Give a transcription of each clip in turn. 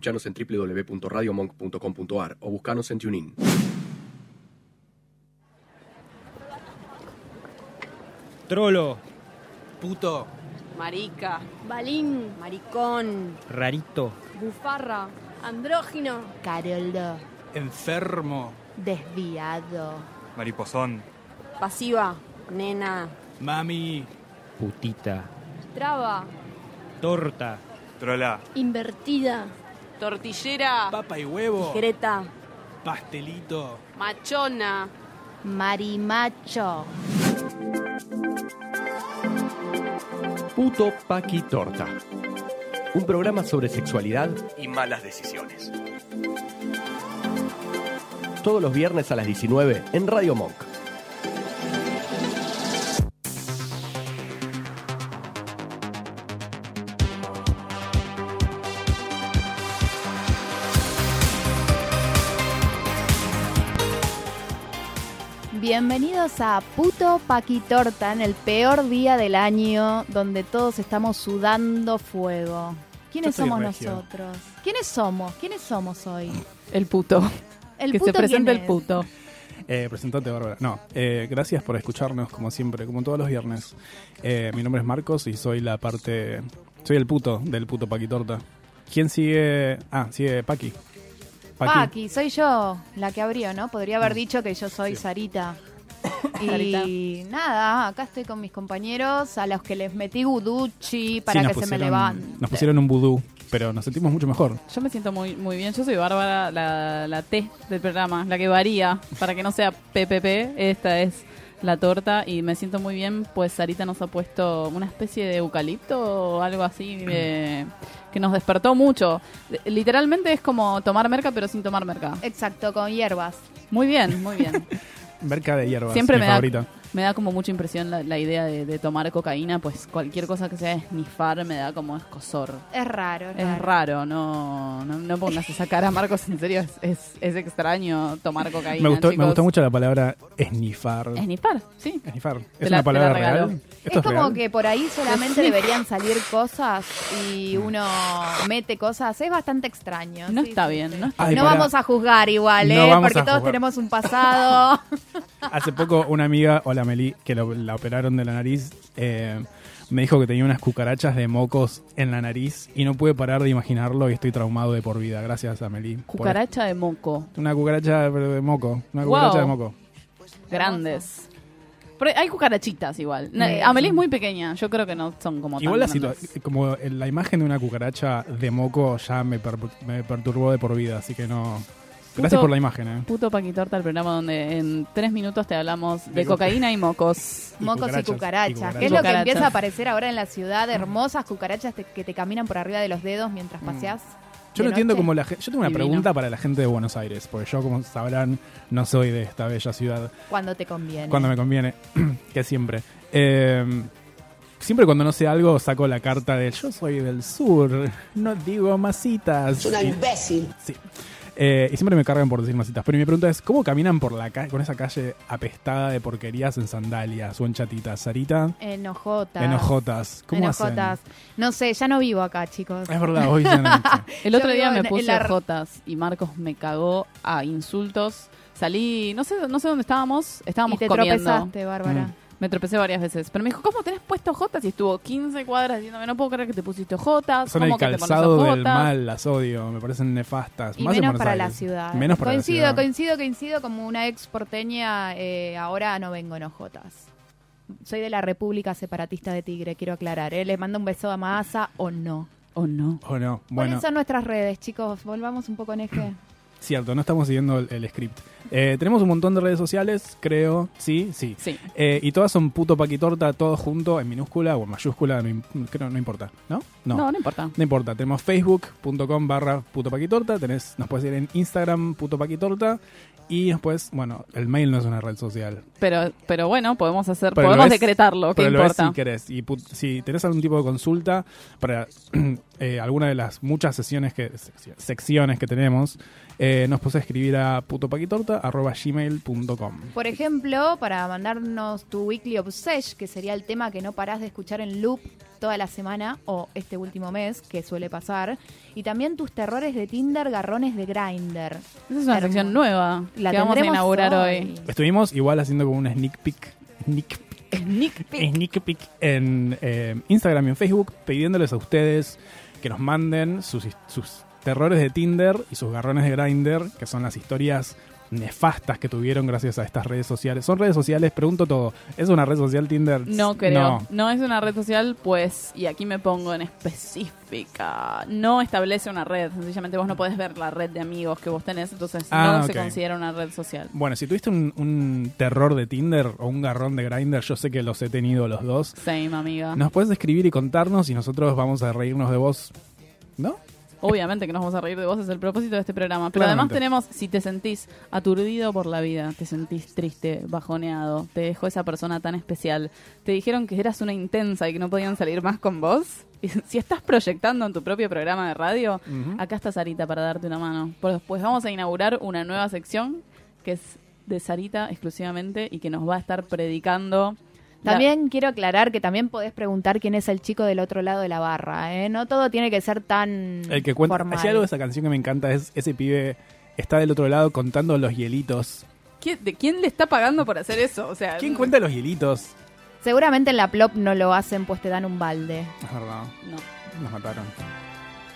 Escuchanos en www.radiomonk.com.ar o buscanos en TuneIn. Trolo. Puto. Marica, Balín, maricón, Rarito. bufarra, andrógino, Caroldo, Enfermo. desviado, Mariposón. pasiva, nena, Mami. Putita. traba, Torta. Trola. invertida, tortillera, Papa y huevo. greta, Pastelito. machona, marimacho, Puto Paqui Torta. Un programa sobre sexualidad y malas decisiones. Todos los viernes a las 19 en Radio Monk. Bienvenidos a Puto Paquitorta en el peor día del año donde todos estamos sudando fuego. ¿Quiénes somos nosotros? ¿Quiénes somos? ¿Quiénes somos hoy? El puto. El que puto se presente el puto. Eh, presentate, Bárbara. No, eh, gracias por escucharnos como siempre, como todos los viernes. Eh, mi nombre es Marcos y soy la parte... Soy el puto del puto Paquitorta. ¿Quién sigue? Ah, sigue Paqui. Paqui, soy yo la que abrió, ¿no? Podría haber Mm. dicho que yo soy Sí. Sarita. Sarita. Y nada, acá estoy con mis compañeros a los que les metí guduchi para que se me levanten. Nos pusieron un vudú, pero nos sentimos mucho mejor. Yo me siento muy, muy bien. Yo soy Bárbara, la, la T del programa, la que varía. Para que no sea PPP, esta es la torta. Y me siento muy bien, pues Sarita nos ha puesto una especie de eucalipto o algo así eh, que nos despertó mucho. De- Literalmente es como tomar merca, pero sin tomar merca. Exacto, con hierbas. Muy bien, muy bien. Merca de hierbas, Siempre mi me da, favorita. Me da como mucha impresión la, la idea de, de tomar cocaína, pues cualquier cosa que sea esnifar me da como escosor. Es raro, es, Es raro. raro, no, no, no pongas esa cara, Marcos, en serio, es, es, es extraño tomar cocaína. Me gustó, me gustó mucho la palabra esnifar. Esnifar, sí. Esnifar. ¿Es la- una palabra la real? Es ¿Esto como real? que por ahí solamente deberían salir cosas y uno mete cosas. Es bastante extraño. No sí, está sí, bien, sí. no está Ay, no vamos a juzgar igual, No ¿eh? Porque todos tenemos un pasado. Hace poco una amiga, hola Meli, que lo- la operaron de la nariz, eh, me dijo que tenía unas cucarachas de mocos en la nariz y no pude parar de imaginarlo y estoy traumado de por vida. Gracias a Meli. por Cucaracha de moco. Una cucaracha de moco. Una Wow. cucaracha de moco. grandes. Pero hay cucarachitas igual. Sí. Amelie es muy pequeña, yo creo que no son como Igual la tan grandes. como la imagen de una cucaracha de moco ya me, per- me perturbó de por vida, así que no. Gracias Puto- por la imagen, eh. Puto Paquitorta, el programa donde en tres minutos te hablamos de, De cocaína y mocos. Y Mocos y cucarachas, y cucarachas. cucarachas. Que es lo que empieza a aparecer ahora en la ciudad. Hermosas cucarachas te- que te caminan por arriba de los dedos mientras paseas. Yo de no entiendo cómo la gente. Yo tengo una Divino. pregunta para la gente de Buenos Aires, porque yo, como sabrán, no soy de esta bella ciudad. Cuando te conviene. Cuando me conviene, que siempre. Eh, siempre cuando no sé algo saco la carta de yo soy del sur, no digo masitas. Es una imbécil. Sí. Eh, y siempre me cargan por decir masitas. Pero mi pregunta es, ¿cómo caminan por la calle con esa calle apestada de porquerías en sandalias o en chatitas? Sarita, Enojotas. enojotas. ¿Cómo Enojotas. No sé, ya no vivo acá, chicos. Es verdad, hoy ya no. El otro Yo día me puse la- jotas y Marcos me cagó a insultos. Salí, no sé, no sé dónde estábamos, estábamos y te comiendo. tropezaste, Bárbara. Mm. Me tropecé varias veces. Pero me dijo, ¿cómo tenés puesto jotas? Y estuvo 15 cuadras diciéndome, no puedo creer que te pusiste jotas. Son el ¿Cómo que te pones calzado del ojotas?" mal, las odio, me parecen nefastas. Y Más menos para la ciudad. Menos para coincido, la ciudad. coincido, coincido. Como una ex porteña, eh, ahora no vengo en ojotas. Soy de la República Separatista de Tigre, quiero aclarar. ¿eh? Les mando un beso a Maasa o no. ¿O no? O no, ¿Cuáles bueno, son nuestras redes, chicos? Volvamos un poco en eje. Cierto, no estamos siguiendo el, el script. Eh, tenemos un montón de redes sociales, creo, sí, sí. Sí. Eh, y todas son puto paquitorta, todo junto, en minúscula o en mayúscula, no, creo, no importa, ¿no? No, No. no, importa. No importa, tenemos facebook.com barra puto paquitorta, tenés, nos puedes ir en Instagram puto paquitorta y después, bueno, el mail no es una red social. Pero, pero bueno, podemos hacer, Pero lo podemos es- decretarlo, ¿qué Pero lo es importa? si querés. Y put- si tenés algún tipo de consulta para eh, alguna de las muchas sesiones que, sec- secciones que tenemos, eh, nos puedes escribir a putopaquitorta.gmail.com. Por ejemplo, para mandarnos tu Weekly Obsession, que sería el tema que no parás de escuchar en loop toda la semana o este último mes, que suele pasar. Y también tus terrores de Tinder, garrones de Grinder. Esa es una sección nueva La que vamos a inaugurar hoy. Estuvimos igual haciendo como un sneak peek, sneak Sneak peek. sneak peek en eh, Instagram y en Facebook, pidiéndoles a ustedes que nos manden sus, sus terrores de Tinder y sus garrones de Grindr, que son las historias nefastas que tuvieron gracias a estas redes sociales. ¿Son redes sociales? Pregunto todo. ¿Es una red social Tinder? No creo. No. No. es una red social, pues, y aquí me pongo en específica. No establece una red. Sencillamente vos no podés ver la red de amigos que vos tenés, entonces Ah, no ok. se considera una red social. Bueno, si tuviste un, un terror de Tinder o un garrón de Grindr, yo sé que los he tenido los dos. Same, amiga. Nos puedes escribir y contarnos y nosotros vamos a reírnos de vos. ¿No? Obviamente que nos vamos a reír de vos, es el propósito de este programa. Pero Claramente. además tenemos, si te sentís aturdido por la vida, te sentís triste, bajoneado, te dejó esa persona tan especial, te dijeron que eras una intensa y que no podían salir más con vos, y si estás proyectando en tu propio programa de radio, acá está Sarita para darte una mano. Pues, pues vamos a inaugurar una nueva sección que es de Sarita exclusivamente y que nos va a estar predicando. También quiero aclarar que también podés preguntar quién es el chico del otro lado de la barra. ¿eh? No todo tiene que ser tan El que cuenta. formal. Si algo de esa canción que me encanta es ese pibe está del otro lado contando los hielitos. ¿Quién- ¿De quién le está pagando por hacer eso? O sea, ¿Quién cuenta los hielitos? Seguramente en la plop no lo hacen, pues te dan un balde. Es verdad, No. nos mataron.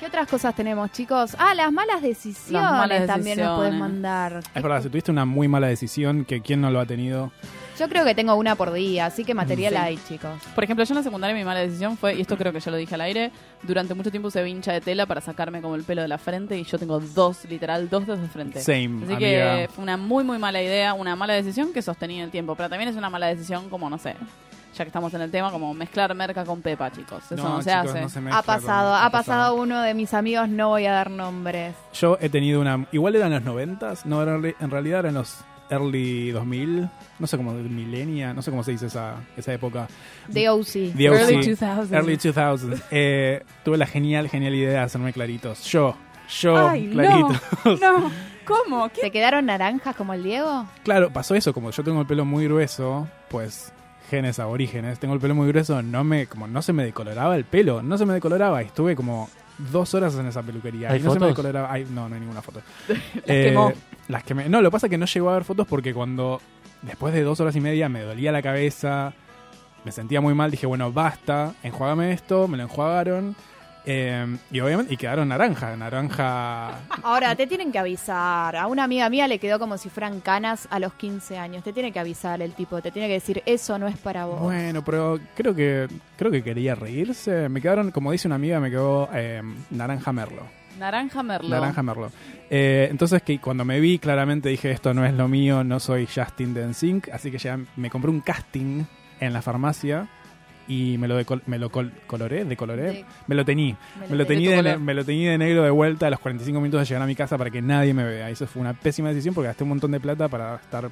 ¿Qué otras cosas tenemos, chicos? Ah, las malas decisiones Las malas también nos puedes mandar. Es verdad, si tuviste una muy mala decisión, que quién no lo ha tenido. Yo creo que tengo una por día, así que material Sí. hay, chicos. Por ejemplo, yo en la secundaria mi mala decisión fue, y esto creo que ya lo dije al aire, durante mucho tiempo usé vincha de tela para sacarme como el pelo de la frente y yo tengo dos, literal, dos dedos de frente. Same, Así amiga. que fue una muy, muy mala idea, una mala decisión que sostenía en el tiempo, pero también es una mala decisión como, no sé, ya que estamos en el tema, como mezclar merca con pepa, chicos. Eso no, se chicos, hace. no se Ha pasado, con- ha pasado uno de mis amigos, no voy a dar nombres. Yo he tenido una. Igual eran los noventas, no, en realidad eran los early 2000, no sé cómo, milenia, no sé cómo se dice esa, esa época. The OC. The OC, Early 2000s. Early 2000s. Eh, tuve la genial, genial idea de hacerme claritos. Yo, yo, Ay, claritos. no, no, ¿cómo? ¿Qué? ¿Te quedaron naranjas como el Diego? Claro, pasó eso, como yo tengo el pelo muy grueso, pues genes aborígenes, tengo el pelo muy grueso, no me, como no se me decoloraba el pelo, no se me decoloraba, y estuve como dos horas en esa peluquería. ¿Hay y no se me fotos? decoloraba. ay, no, no hay ninguna foto. Las quemó. Las quemé. No, lo que pasa es que no llegó a haber fotos porque cuando, después de dos horas y media, me dolía la cabeza, me sentía muy mal, dije, bueno, basta, enjuágame esto, me lo enjuagaron. Eh, y obviamente, y quedaron naranja, naranja Ahora, te tienen que avisar. A una amiga mía le quedó como si fueran canas a los 15 años. Te tiene que avisar el tipo, te tiene que decir, eso no es para vos. Bueno, pero creo que creo que quería reírse. Me quedaron, como dice una amiga, me quedó eh, naranja merlo. Naranja merlo. Naranja merlo. Eh, entonces que cuando me vi claramente dije esto no es lo mío, no soy Justin Densink, así que ya me compré un casting en la farmacia y me lo decol- me lo col- coloré, decoloré, De- me lo teñí. me Me lo, teñí de, me lo teñí de negro de vuelta a los 45 minutos de llegar a mi casa para que nadie me vea. Eso fue una pésima decisión porque gasté un montón de plata para estar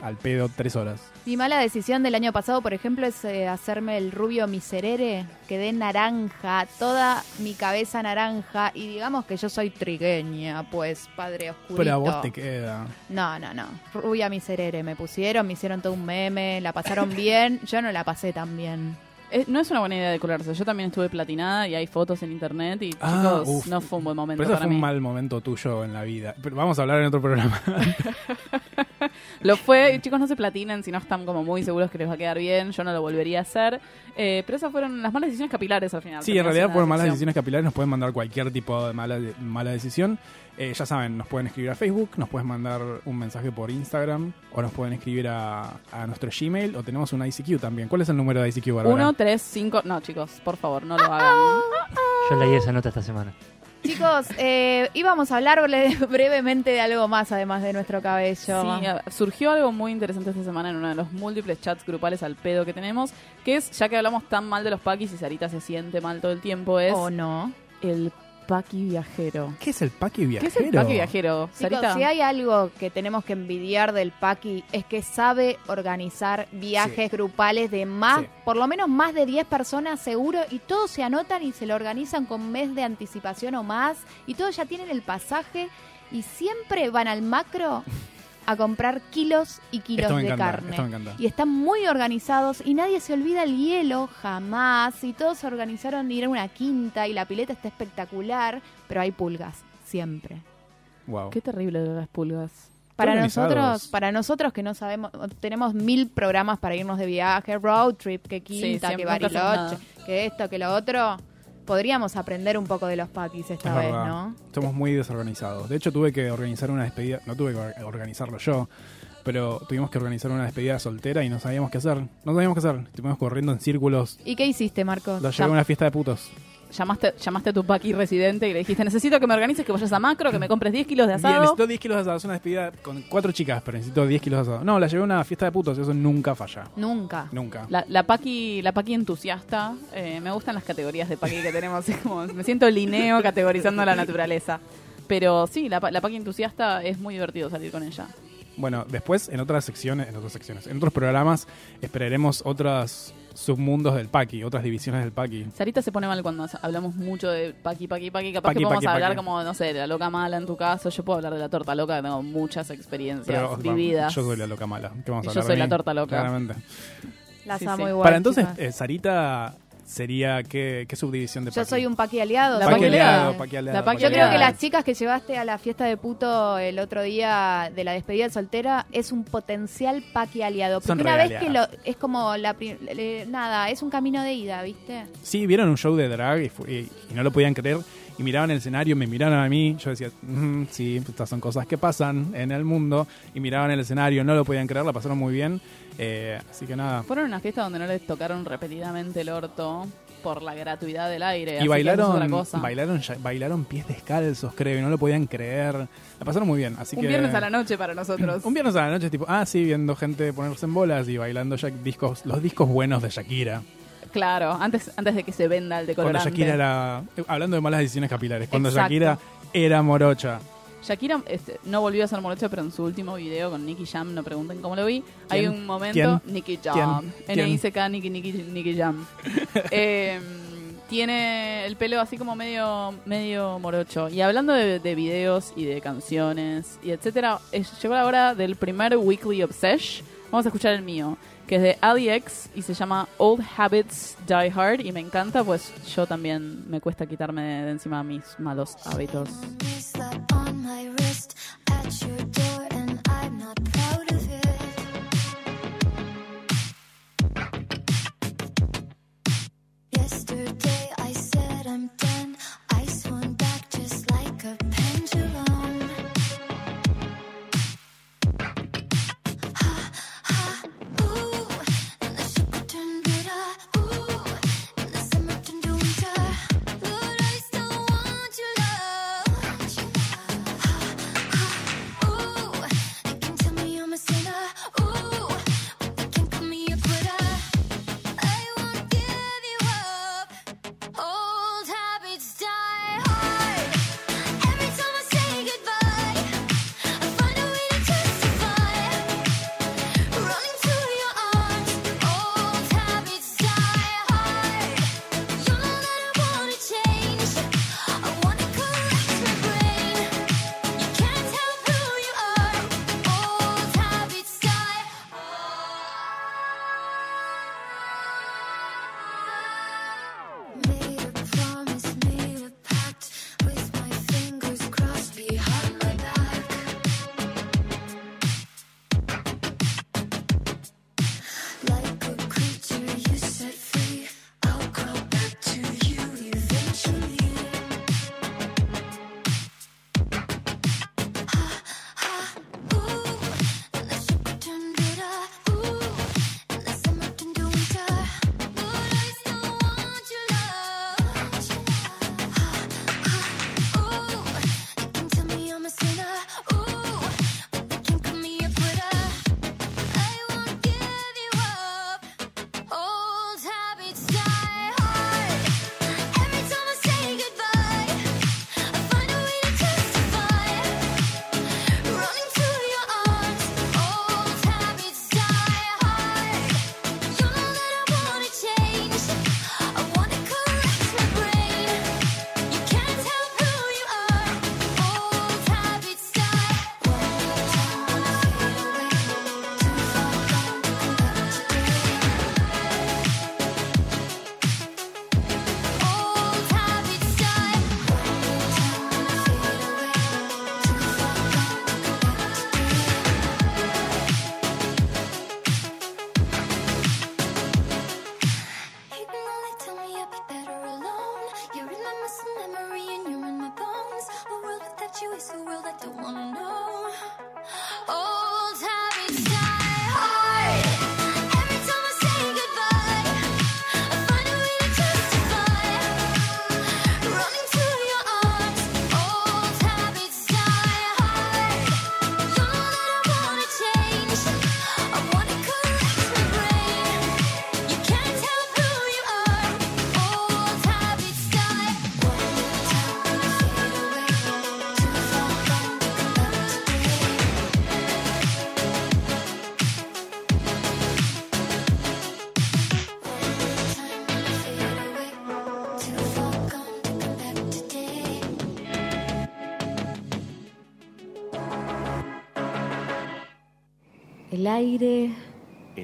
al pedo tres horas. Mi mala decisión del año pasado, por ejemplo, es eh, hacerme el rubio miserere. Quedé naranja, toda mi cabeza naranja. Y digamos que yo soy trigueña, pues, padre oscurito. Pero a vos te queda. No, no, no. Rubia miserere me pusieron, me hicieron todo un meme, la pasaron bien. Yo no la pasé tan bien. Eh, no es una buena idea decolarse. Yo también estuve platinada y hay fotos en internet y Ah, chicos, uf. no fue un buen momento Pero eso para fue mí. un mal momento tuyo en la vida. Pero vamos a hablar en otro programa. Lo fue, y chicos, no se platinen si no están como muy seguros que les va a quedar bien. Yo no lo volvería a hacer. Eh, pero esas fueron las malas decisiones capilares al final. sí, en realidad por malas decisiones capilares nos pueden mandar cualquier tipo de mala, mala decisión. Eh, ya saben, nos pueden escribir a Facebook, nos pueden mandar un mensaje por Instagram o nos pueden escribir a, a nuestro Gmail o tenemos un ICQ también. ¿Cuál es el número de ICQ, Bárbara? 1, 3, 5. No, chicos, por favor, no lo hagan. Yo leí esa nota esta semana. Chicos, eh, íbamos a hablar bre- brevemente de algo más además de nuestro cabello. Sí, surgió algo muy interesante esta semana en uno de los múltiples chats grupales al pedo que tenemos, que es, ya que hablamos tan mal de los paquis y Sarita se siente mal todo el tiempo, es ¿O no? el paqui viajero. ¿Qué es el paqui ¿Qué viajero? es el paqui viajero? Chicos, Sarita? si hay algo que tenemos que envidiar del Paqui es que sabe organizar viajes grupales de más, Sí. por lo menos más de 10 personas seguro, y todos se anotan y se lo organizan con mes de anticipación o más, y todos ya tienen el pasaje, y siempre van al macro a comprar kilos y kilos de encanta, carne. esto me encanta. Y están muy organizados y nadie se olvida el hielo, jamás. Y todos se organizaron de ir a una quinta y la pileta está espectacular, pero hay pulgas, siempre. Wow. Qué terrible de las pulgas. Para organizados. nosotros, para nosotros que no sabemos, tenemos mil programas para irnos de viaje, road trip, que quinta, siempre, que bariloche, que esto, que lo otro. Podríamos aprender un poco de los paquis esta Es vez, verdad. ¿no? Somos muy desorganizados. De hecho, tuve que organizar una despedida. No tuve que or- organizarlo yo, pero tuvimos que organizar una despedida soltera y no sabíamos qué hacer. No sabíamos qué hacer. Estuvimos corriendo en círculos. ¿Y qué hiciste, Marcos? Lo llevé a una fiesta de putos. Llamaste, llamaste a tu paqui residente y le dijiste, necesito que me organices, que vayas a macro, que me compres 10 kilos de Bien, asado. necesito 10 kilos de asado. Es una despedida con cuatro chicas, pero necesito 10 kilos de asado. No, la llevé a una fiesta de putos. Eso nunca falla. Nunca. Nunca. La, la paqui, la paqui entusiasta, eh, me gustan las categorías de paqui que tenemos, es como, me siento lineo categorizando la naturaleza. Pero sí, la, la paqui entusiasta es muy divertido salir con ella. Bueno, después en otras secciones, en otras secciones, en otros programas esperaremos otros submundos del Paqui, otras divisiones del Paqui. Sarita se pone mal cuando hablamos mucho de paqui, paqui, paqui. Capaz Paqui, que podemos paqui, hablar paqui. como, no sé, de la loca mala en tu caso. Yo puedo hablar de la torta loca, que tengo muchas experiencias Pero vividas. yo soy la loca mala. ¿Qué vamos a yo hablar soy de la torta loca. Claramente. Las Sí, amo sí. igual. Para entonces, eh, Sarita sería qué, qué subdivisión de Yo Paqui? soy un paqui aliado. La Paqui Paqui aliado, aliada. Paqui aliado, La Paqui Paqui Yo creo que las chicas que llevaste a la fiesta de puto el otro día de la despedida de soltera es un potencial paqui aliado. Porque Son una vez que lo, es como la pri- le- nada, es un camino de ida, ¿viste? Sí, vieron un show de drag y, fu- y- y no lo podían creer. Y miraban el escenario, me miraron a mí. Yo decía, "Mm, sí, estas son cosas que pasan en el mundo. Y miraban el escenario, no lo podían creer, la pasaron muy bien. Eh, así que nada. Fueron una fiesta donde no les tocaron repetidamente el orto por la gratuidad del aire. Y es otra bailaron, cosa. bailaron, bailaron pies descalzos, creo, y no lo podían creer. La pasaron muy bien. Así Un que, viernes a la noche para nosotros. Un viernes a la noche, tipo, ah, sí, viendo gente ponerse en bolas y bailando ya discos, los discos buenos de Shakira. Claro, antes, antes de que se venda el Cuando decolorante. Shakira era. eh, Hablando de malas decisiones capilares, cuando Exacto. Shakira era morocha. Shakira este, no volvió a ser morocha, pero en su último video con Nicky Jam, no pregunten cómo lo vi, hay un momento... Nicky Jam. N-I-C-K, Nicky, Nicky, Nicky Jam. Eh, tiene el pelo así como medio medio morocho. Y hablando de, de videos y de canciones y etcétera, llegó la hora del primer Weekly Obsesh. Vamos a escuchar el mío, que es de Ali X y se llama Old Habits Die Hard. Y me encanta, pues yo también me cuesta quitarme de encima mis malos hábitos.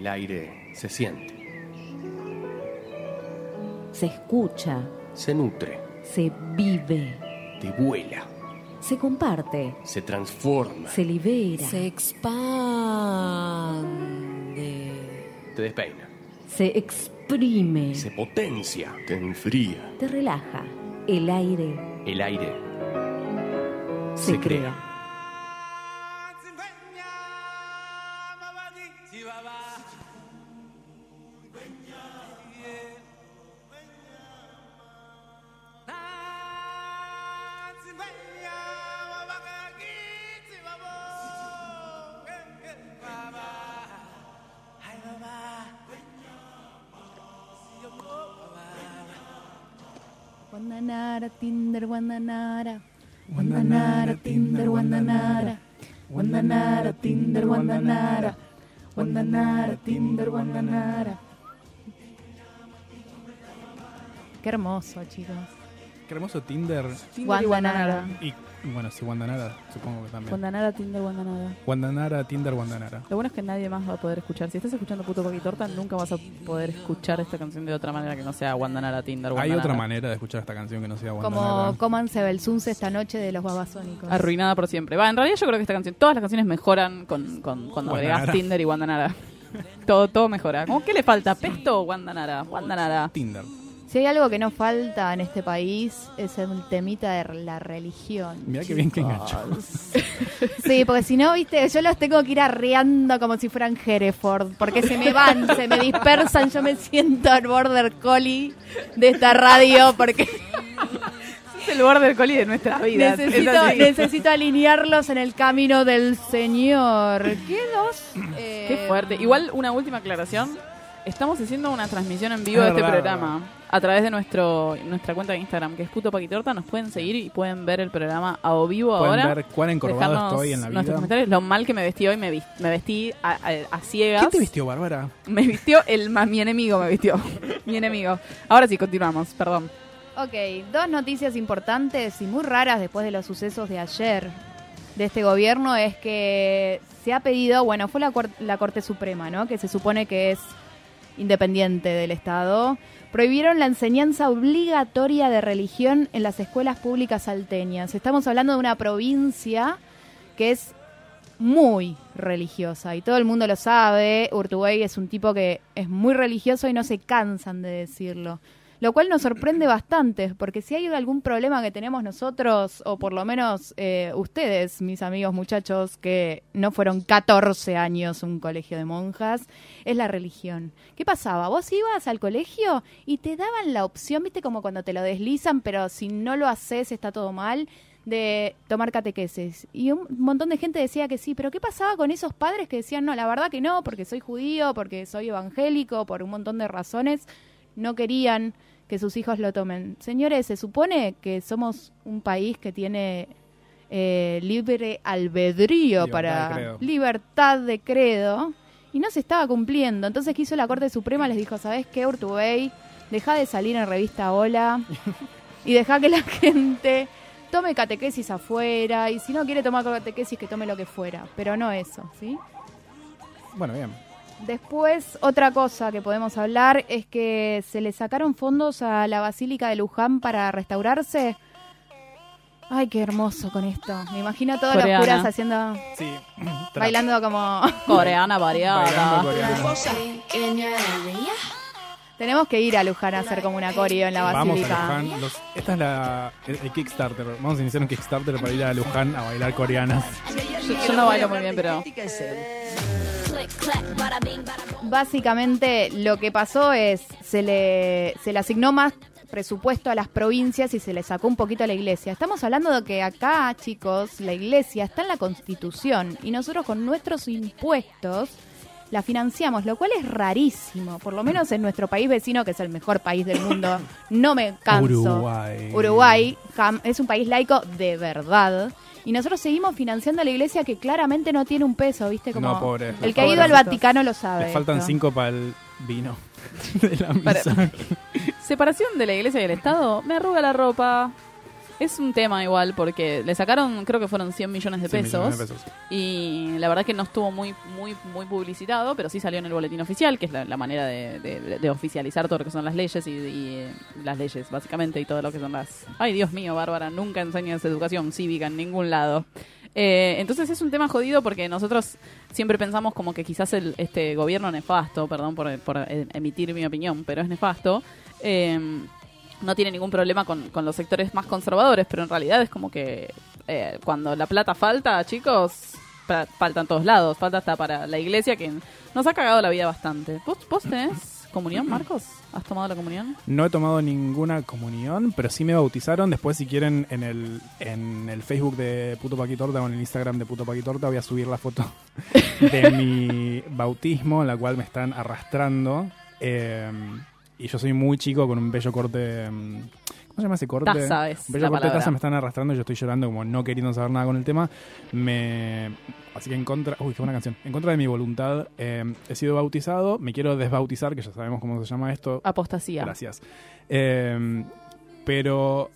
El aire se siente, se escucha, se nutre, se vive, te vuela, se comparte, se transforma, se libera, Se expande. te despeina, se exprime, se potencia, te enfría. te relaja. El aire. El aire se, crea. Guandanara, Tinder, Guandanara. Guandanara, Tinder, Guandanara. Guandanara, Tinder, Guandanara. Guandanara, Tinder, Guandanara. Qué hermoso, chicos. Qué hermoso Tinder. Tinder y Guandanara. Y bueno, sí, Guandanara, supongo que también. Guandanara, Tinder, Guandanara. Guandanara, Tinder, Guandanara. Lo bueno es que nadie más va a poder escuchar. Si estás escuchando Puto Coqui Torta, nunca vas a poder escuchar esta canción de otra manera que no sea Guandanara, Tinder, Hay Guandanara. otra manera de escuchar esta canción que no sea Guandanara. Como cómanse Belsunce esta noche de los babasónicos. Arruinada por siempre. Va, en realidad yo creo que esta canción, todas las canciones mejoran con, con- cuando agregas Tinder y Guandanara. todo, todo mejora. ¿Cómo qué le falta? ¿Pesto o Guandanara? Guandanara. Tinder. Si hay algo que no falta en este país es el temita de la religión. Mirá qué bien que enganchó. Sí, porque si no, viste, yo los tengo que ir arreando como si fueran Hereford, porque se me van, se me dispersan, yo me siento el border collie de esta radio, porque Es el border collie de nuestras vidas. Es necesito, necesito alinearlos en el camino del Señor. ¿Qué dos? Eh, Qué fuerte. Igual una última aclaración. Estamos haciendo una transmisión en vivo Es de este verdad, programa a través de nuestro nuestra cuenta de Instagram, que es Puto Paquitorta. Nos pueden seguir y pueden ver el programa a o vivo Pueden ahora. ver cuán encorvado estoy en la vida. Nuestros comentarios, lo mal que me vestí hoy, me, vestí a, a- a ciegas. ¿Quién te vistió, Bárbara? Me vistió el ma- mi enemigo, me vistió. mi enemigo. Ahora sí, continuamos, perdón. Ok, dos noticias importantes y muy raras después de los sucesos de ayer de este gobierno es que se ha pedido, bueno, fue la, la Corte Suprema, ¿no? Que se supone que es independiente del Estado. Prohibieron la enseñanza obligatoria de religión en las escuelas públicas salteñas. Estamos hablando de una provincia que es muy religiosa y todo el mundo lo sabe. Urtubey es un tipo que es muy religioso y no se cansan de decirlo. Lo cual nos sorprende bastante, porque si hay algún problema que tenemos nosotros, o por lo menos eh, ustedes, mis amigos muchachos, que no fueron 14 años un colegio de monjas, es la religión. ¿Qué pasaba? Vos ibas al colegio y te daban la opción, viste como cuando te lo deslizan, pero si no lo haces está todo mal, de tomar catequesis. Y un montón de gente decía que sí, pero ¿qué pasaba con esos padres que decían, no, la verdad que no, porque soy judío, porque soy evangélico, por un montón de razones, no querían que sus hijos lo tomen? Señores, se supone que somos un país que tiene eh, libre albedrío Libertad para de libertad de credo y no se estaba cumpliendo. Entonces, ¿qué hizo la Corte Suprema? Les dijo, ¿sabes qué, Urtubey? Deja de salir en revista Hola y deja que la gente tome catequesis afuera y si no quiere tomar catequesis que tome lo que fuera, pero no eso, ¿sí? Bueno, bien. Después, otra cosa que podemos hablar es que se le sacaron fondos a la Basílica de Luján para restaurarse. Ay, qué hermoso con esto. Me imagino a todos los Coreana. curas haciendo, Sí. bailando como... Coreana variada. Tenemos que ir a Luján a hacer como una coreo en la Vamos a basílica. Luján. Los- esta es la, el, el Kickstarter. Vamos a iniciar un Kickstarter para ir a Luján a bailar coreanas. Yo, yo no bailo muy bien, pero Básicamente lo que pasó es, se le, se le asignó más presupuesto a las provincias y se le sacó un poquito a la iglesia. Estamos hablando de que acá, chicos, la iglesia está en la constitución y nosotros con nuestros impuestos la financiamos, lo cual es rarísimo, por lo menos en nuestro país vecino, que es el mejor país del mundo. No me canso. Uruguay. Uruguay es un país laico de verdad. Y nosotros seguimos financiando a la iglesia que claramente no tiene un peso, ¿viste? Como No, pobre. El que ha ido al. Vaticano lo sabe. Le faltan esto. cinco para el vino de la Para- misa. separación de la iglesia y el Estado me arruga la ropa. Es un tema igual porque le sacaron, creo que fueron 100 millones de 100 pesos. millones de pesos. Y la verdad que no estuvo muy muy muy publicitado, pero sí salió en el boletín oficial, que es la, la manera de, de- de oficializar todo lo que son las leyes y, y, eh, las leyes, básicamente, y todo lo que son las... Ay, Dios mío, Bárbara, nunca enseñas educación cívica en ningún lado. Eh, entonces es un tema jodido porque nosotros siempre pensamos como que quizás el, este gobierno nefasto, perdón por, por, eh, emitir mi opinión, pero es nefasto, eh, no tiene ningún problema con, con los sectores más conservadores, pero en realidad es como que eh, cuando la plata falta, chicos, falta en todos lados, falta hasta para la iglesia que nos ha cagado la vida bastante. ¿Vos, vos tenés comunión, Marcos? ¿Has tomado la comunión? No he tomado ninguna comunión, pero sí me bautizaron. Después, si quieren, en el, en el Facebook de Puto Paquitorta o en el Instagram de Puto Paquitorta voy a subir la foto de mi bautismo, en la cual me están arrastrando. Eh, y yo soy muy chico con un bello corte... mm, ¿Cómo se llama ese corte? Taza es Un bello corte de taza me están arrastrando y yo estoy llorando como no queriendo saber nada con el tema. Me... Así que en contra... Uy, qué buena canción. En contra de mi voluntad eh, he sido bautizado. Me quiero desbautizar, que ya sabemos cómo se llama esto. Apostasía. Gracias. Eh, pero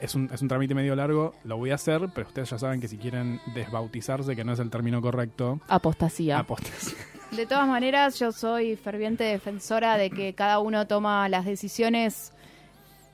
es un, es un trámite medio largo, lo voy a hacer, pero ustedes ya saben que si quieren desbautizarse, que no es el término correcto, Apostasía. apostas. De todas maneras, yo soy ferviente defensora de que cada uno toma las decisiones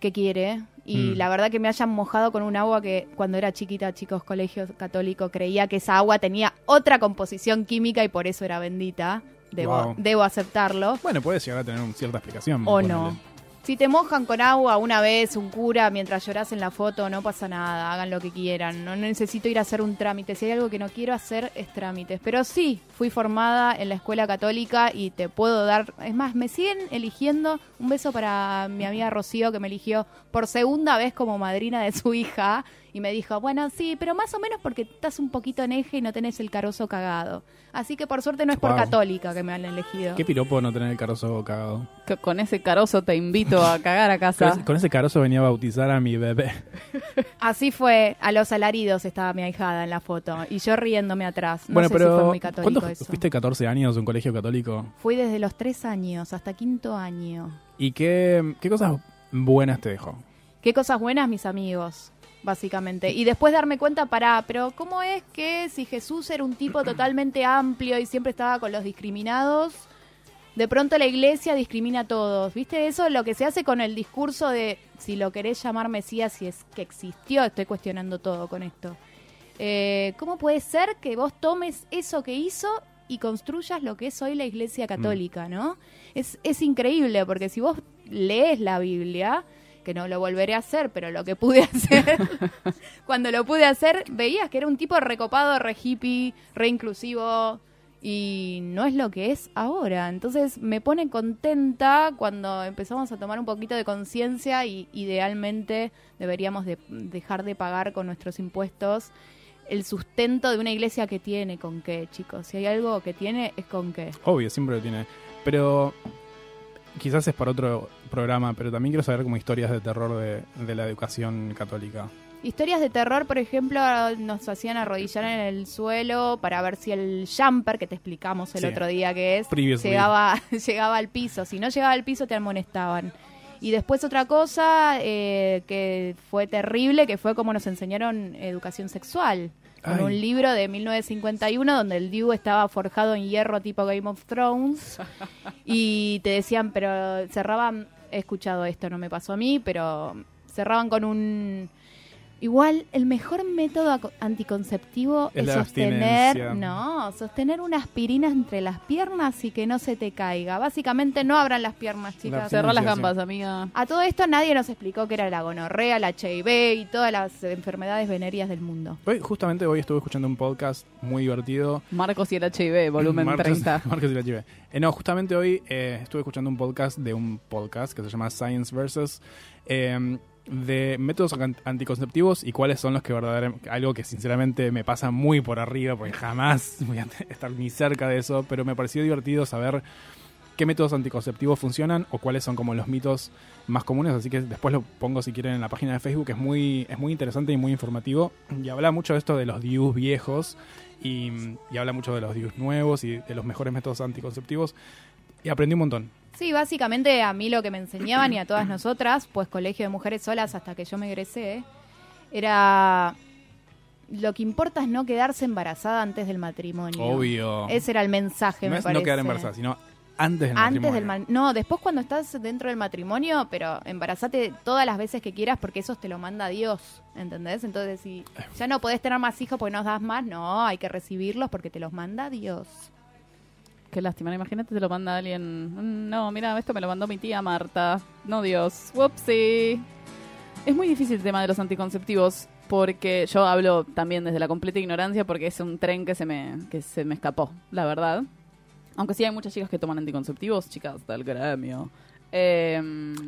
que quiere. Y Mm. la verdad que me hayan mojado con un agua que cuando era chiquita, chicos, colegio católico, creía que esa agua tenía otra composición química y por eso era bendita. Debo, Wow. debo aceptarlo. Bueno, puede llegar a tener una cierta explicación. O no. Si te mojan con agua una vez, un cura, mientras lloras en la foto, no pasa nada, hagan lo que quieran. No necesito ir a hacer un trámite. Si hay algo que no quiero hacer, es trámites. Pero sí, fui formada en la escuela católica y te puedo dar. Es más, me siguen eligiendo. Un beso para mi amiga Rocío, que me eligió por segunda vez como madrina de su hija. Y me dijo, bueno, sí, pero más o menos porque estás un poquito en eje y no tenés el carozo cagado. Así que por suerte no es por Wow. católica que me han elegido. Qué piropo no tener el carozo cagado. Que Con ese carozo te invito a cagar a Con casa. ese, con ese carozo venía a bautizar a mi bebé. Así fue, a los alaridos estaba mi ahijada en la foto y yo riéndome atrás. No bueno, sé pero si fue muy católico ¿cuánto eso. fuiste 14 años a un colegio católico? Fui desde los tres años hasta quinto año. ¿Y qué, qué cosas buenas te dejó? Qué cosas buenas, mis amigos, básicamente. Y después darme cuenta, pará, pero ¿cómo es que si Jesús era un tipo totalmente amplio y siempre estaba con los discriminados, de pronto la iglesia discrimina a todos? ¿Viste eso? Lo que se hace con el discurso de, si lo querés llamar Mesías, si es que existió, estoy cuestionando todo con esto. Eh, ¿Cómo puede ser que vos tomes eso que hizo y construyas lo que es hoy la iglesia católica, no? Es, es increíble, porque si vos lees la Biblia, que no lo volveré a hacer, pero lo que pude hacer, cuando lo pude hacer, veías que era un tipo recopado, re hippie, re inclusivo, y no es lo que es ahora. Entonces me pone contenta cuando empezamos a tomar un poquito de conciencia y idealmente deberíamos de dejar de pagar con nuestros impuestos el sustento de una iglesia que tiene con qué, chicos. Si hay algo que tiene, es con qué. Obvio, siempre lo tiene. Pero quizás es para otro programa, pero también quiero saber como historias de terror de, de la educación católica. Historias de terror, por ejemplo, nos hacían arrodillar en el suelo para ver si el jumper, que te explicamos el Sí. otro día que es, Previously. llegaba, llegaba al piso. Si no llegaba al piso, te amonestaban. Y después otra cosa eh, que fue terrible, que fue como nos enseñaron educación sexual. Con Ay. un libro de 1951 donde el Diu estaba forjado en hierro tipo Game of Thrones. y te decían, pero cerraban, he escuchado esto, no me pasó a mí, pero cerraban con un Igual, el mejor método anticonceptivo Es sostener, no, sostener una aspirina entre las piernas y que no se te caiga. Básicamente no abran las piernas, chicas. Cerrá las gambas, amiga. A todo esto nadie nos explicó que era la gonorrea, la HIV y todas las enfermedades venéreas del mundo. Hoy, justamente hoy estuve escuchando un podcast muy divertido. Marcos y el HIV, volumen Marcos- 30. Marcos y la HIV. Eh, no, justamente hoy eh, estuve escuchando un podcast de un podcast que se llama Science Versus eh, de métodos an- anticonceptivos y cuáles son los que verdaderamente... Algo que sinceramente me pasa muy por arriba porque jamás voy a estar ni cerca de eso, pero me pareció divertido saber qué métodos anticonceptivos funcionan o cuáles son como los mitos más comunes, así que después lo pongo si quieren en la página de Facebook, es muy, es muy interesante y muy informativo. Y habla mucho de esto de los DIUs viejos y, y habla mucho de los DIUs nuevos y de los mejores métodos anticonceptivos. Y aprendí un montón. Sí, básicamente a mí lo que me enseñaban y a todas nosotras, pues colegio de mujeres solas hasta que yo me egresé, era lo que importa es no quedarse embarazada antes del matrimonio. Obvio. Ese era el mensaje, no me es parece. no quedar embarazada, sino antes del Antes matrimonio. del No, después cuando estás dentro del matrimonio, pero embarazate todas las veces que quieras porque eso te lo manda Dios, ¿entendés? Entonces, si ya no podés tener más hijos porque nos das más, no, hay que recibirlos porque te los manda Dios. Qué lástima, imagínate te lo manda alguien. Mm, No, mira, esto me lo mandó mi tía Marta. No, Dios. Whoopsie. Es muy difícil el tema de los anticonceptivos porque yo hablo también desde la completa ignorancia porque es un tren que se me, que se me escapó, la verdad. Aunque sí hay muchas chicas que toman anticonceptivos, chicas del gremio. Eh,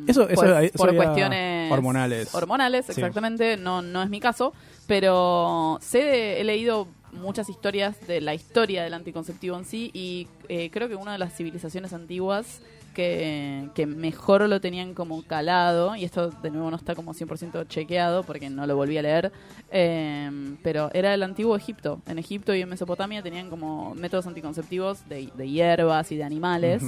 Eso- eso- pues, eso por había cuestiones hormonales. Hormonales, Sí. exactamente. No, no es mi caso, pero sé de- he leído muchas historias de la historia del anticonceptivo en sí y eh, creo que una de las civilizaciones antiguas que, que mejor lo tenían como calado, y esto de nuevo no está como 100% chequeado porque no lo volví a leer, eh, pero era el antiguo Egipto. En Egipto y en Mesopotamia tenían como métodos anticonceptivos de, de hierbas y de animales.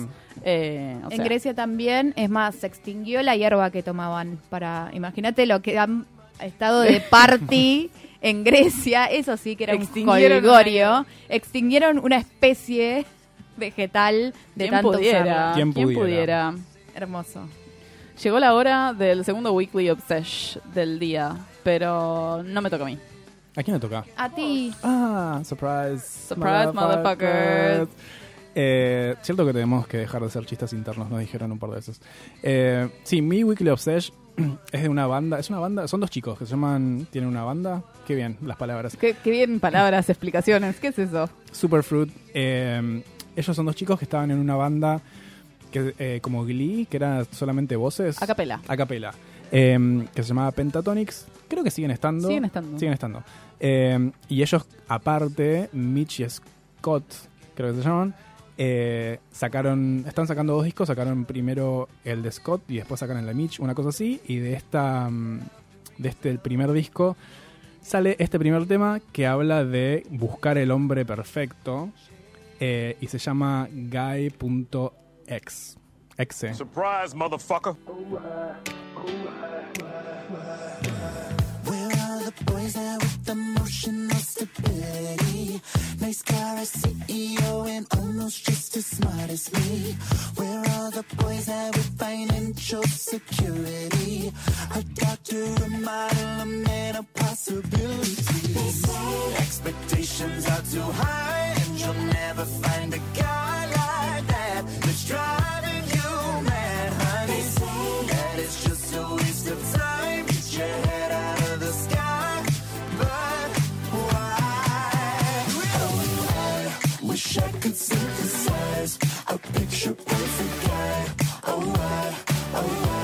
Eh, o en sea, Grecia también, es más, se extinguió la hierba que tomaban para, imagínate lo que han estado de party en Grecia, eso sí que era un Extinguieron colgorio. Extinguieron una especie vegetal de ¿Quién tanto pudiera? usarla. ¿Quién pudiera? pudiera? Hermoso. Llegó la hora del segundo Weekly Obsesh del día, pero no me toca a mí. ¿A quién le toca? A ti. Ah, surprise. Surprise, motherfuckers. Eh, cierto que tenemos que dejar de hacer chistes internos, nos dijeron un par de veces. Eh, sí, mi Weekly Obsession es de una banda, es una banda, son dos chicos que se llaman, tienen una banda, qué bien las palabras. Qué, qué bien palabras, explicaciones. ¿Qué es eso? Superfruit. eh, ellos son dos chicos que estaban en una banda que eh, como Glee, que era solamente voces. A capela. A capela. eh, que se llamaba Pentatonics. Creo que siguen estando. Siguen estando. Siguen estando. Eh, y ellos, aparte, Mitch y Scott, creo que se llaman, eh, sacaron, están sacando dos discos, sacaron primero el de Scott y después sacan el de Mitch, una cosa así, y de esta, mm, de este el primer disco sale este primer tema que habla de buscar el hombre perfecto eh, y se llama guy.x. Exe. Surprise, motherfucker. The boys there with emotional stability? Nice car, a CEO, and almost just as smart as me. Where are the boys there with financial security? A doctor, a model, a man of possibilities. Expectations are too high, and you'll never find a guy like that that's driving you mad, honey. That is just a waste wish I could synthesize a picture perfect guy. Oh, why? Oh, why?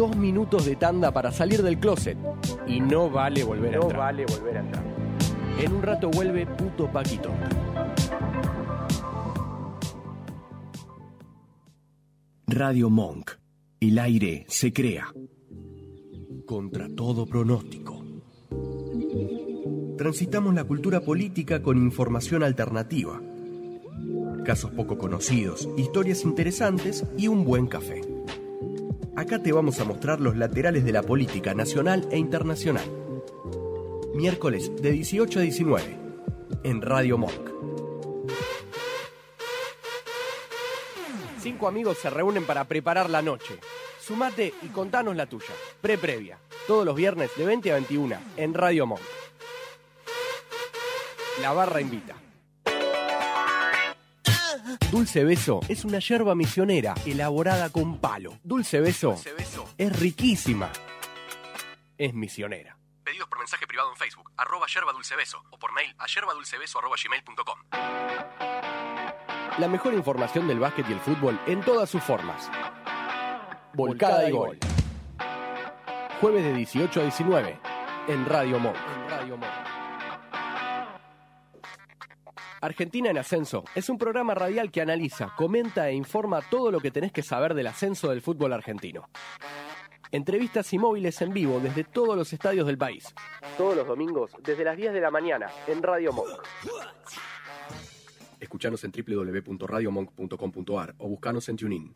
Dos minutos de tanda para salir del closet y no vale volver a No entrar. vale volver a entrar. En un rato vuelve puto Paquito. Radio Monk. El aire se crea. Contra todo pronóstico. Transitamos la cultura política con información alternativa. Casos poco conocidos, historias interesantes y un buen café. Acá te vamos a mostrar los laterales de la política nacional e internacional. Miércoles de 18 a 19 en Radio Monk. Cinco amigos se reúnen para preparar la noche. Sumate y contanos la tuya. Pre-previa. Todos los viernes de 20 a 21 en Radio Monk. La barra invita. Dulce Beso es una yerba misionera elaborada con palo. Dulce Beso, es riquísima. Es misionera. Pedidos por mensaje privado en Facebook, arroba yerba dulce beso, o por mail a yerbadulcebeso arroba gmail.com. La mejor información del básquet y el fútbol en todas sus formas. Volcada y gol. Jueves de 18 a 19 en Radio Monk. Argentina en Ascenso es un programa radial que analiza, comenta e informa todo lo que tenés que saber del ascenso del fútbol argentino. Entrevistas y móviles en vivo desde todos los estadios del país. Todos los domingos desde las 10 de la mañana en Radio Monk. Escuchanos en www.radiomonk.com.ar o buscanos en TuneIn.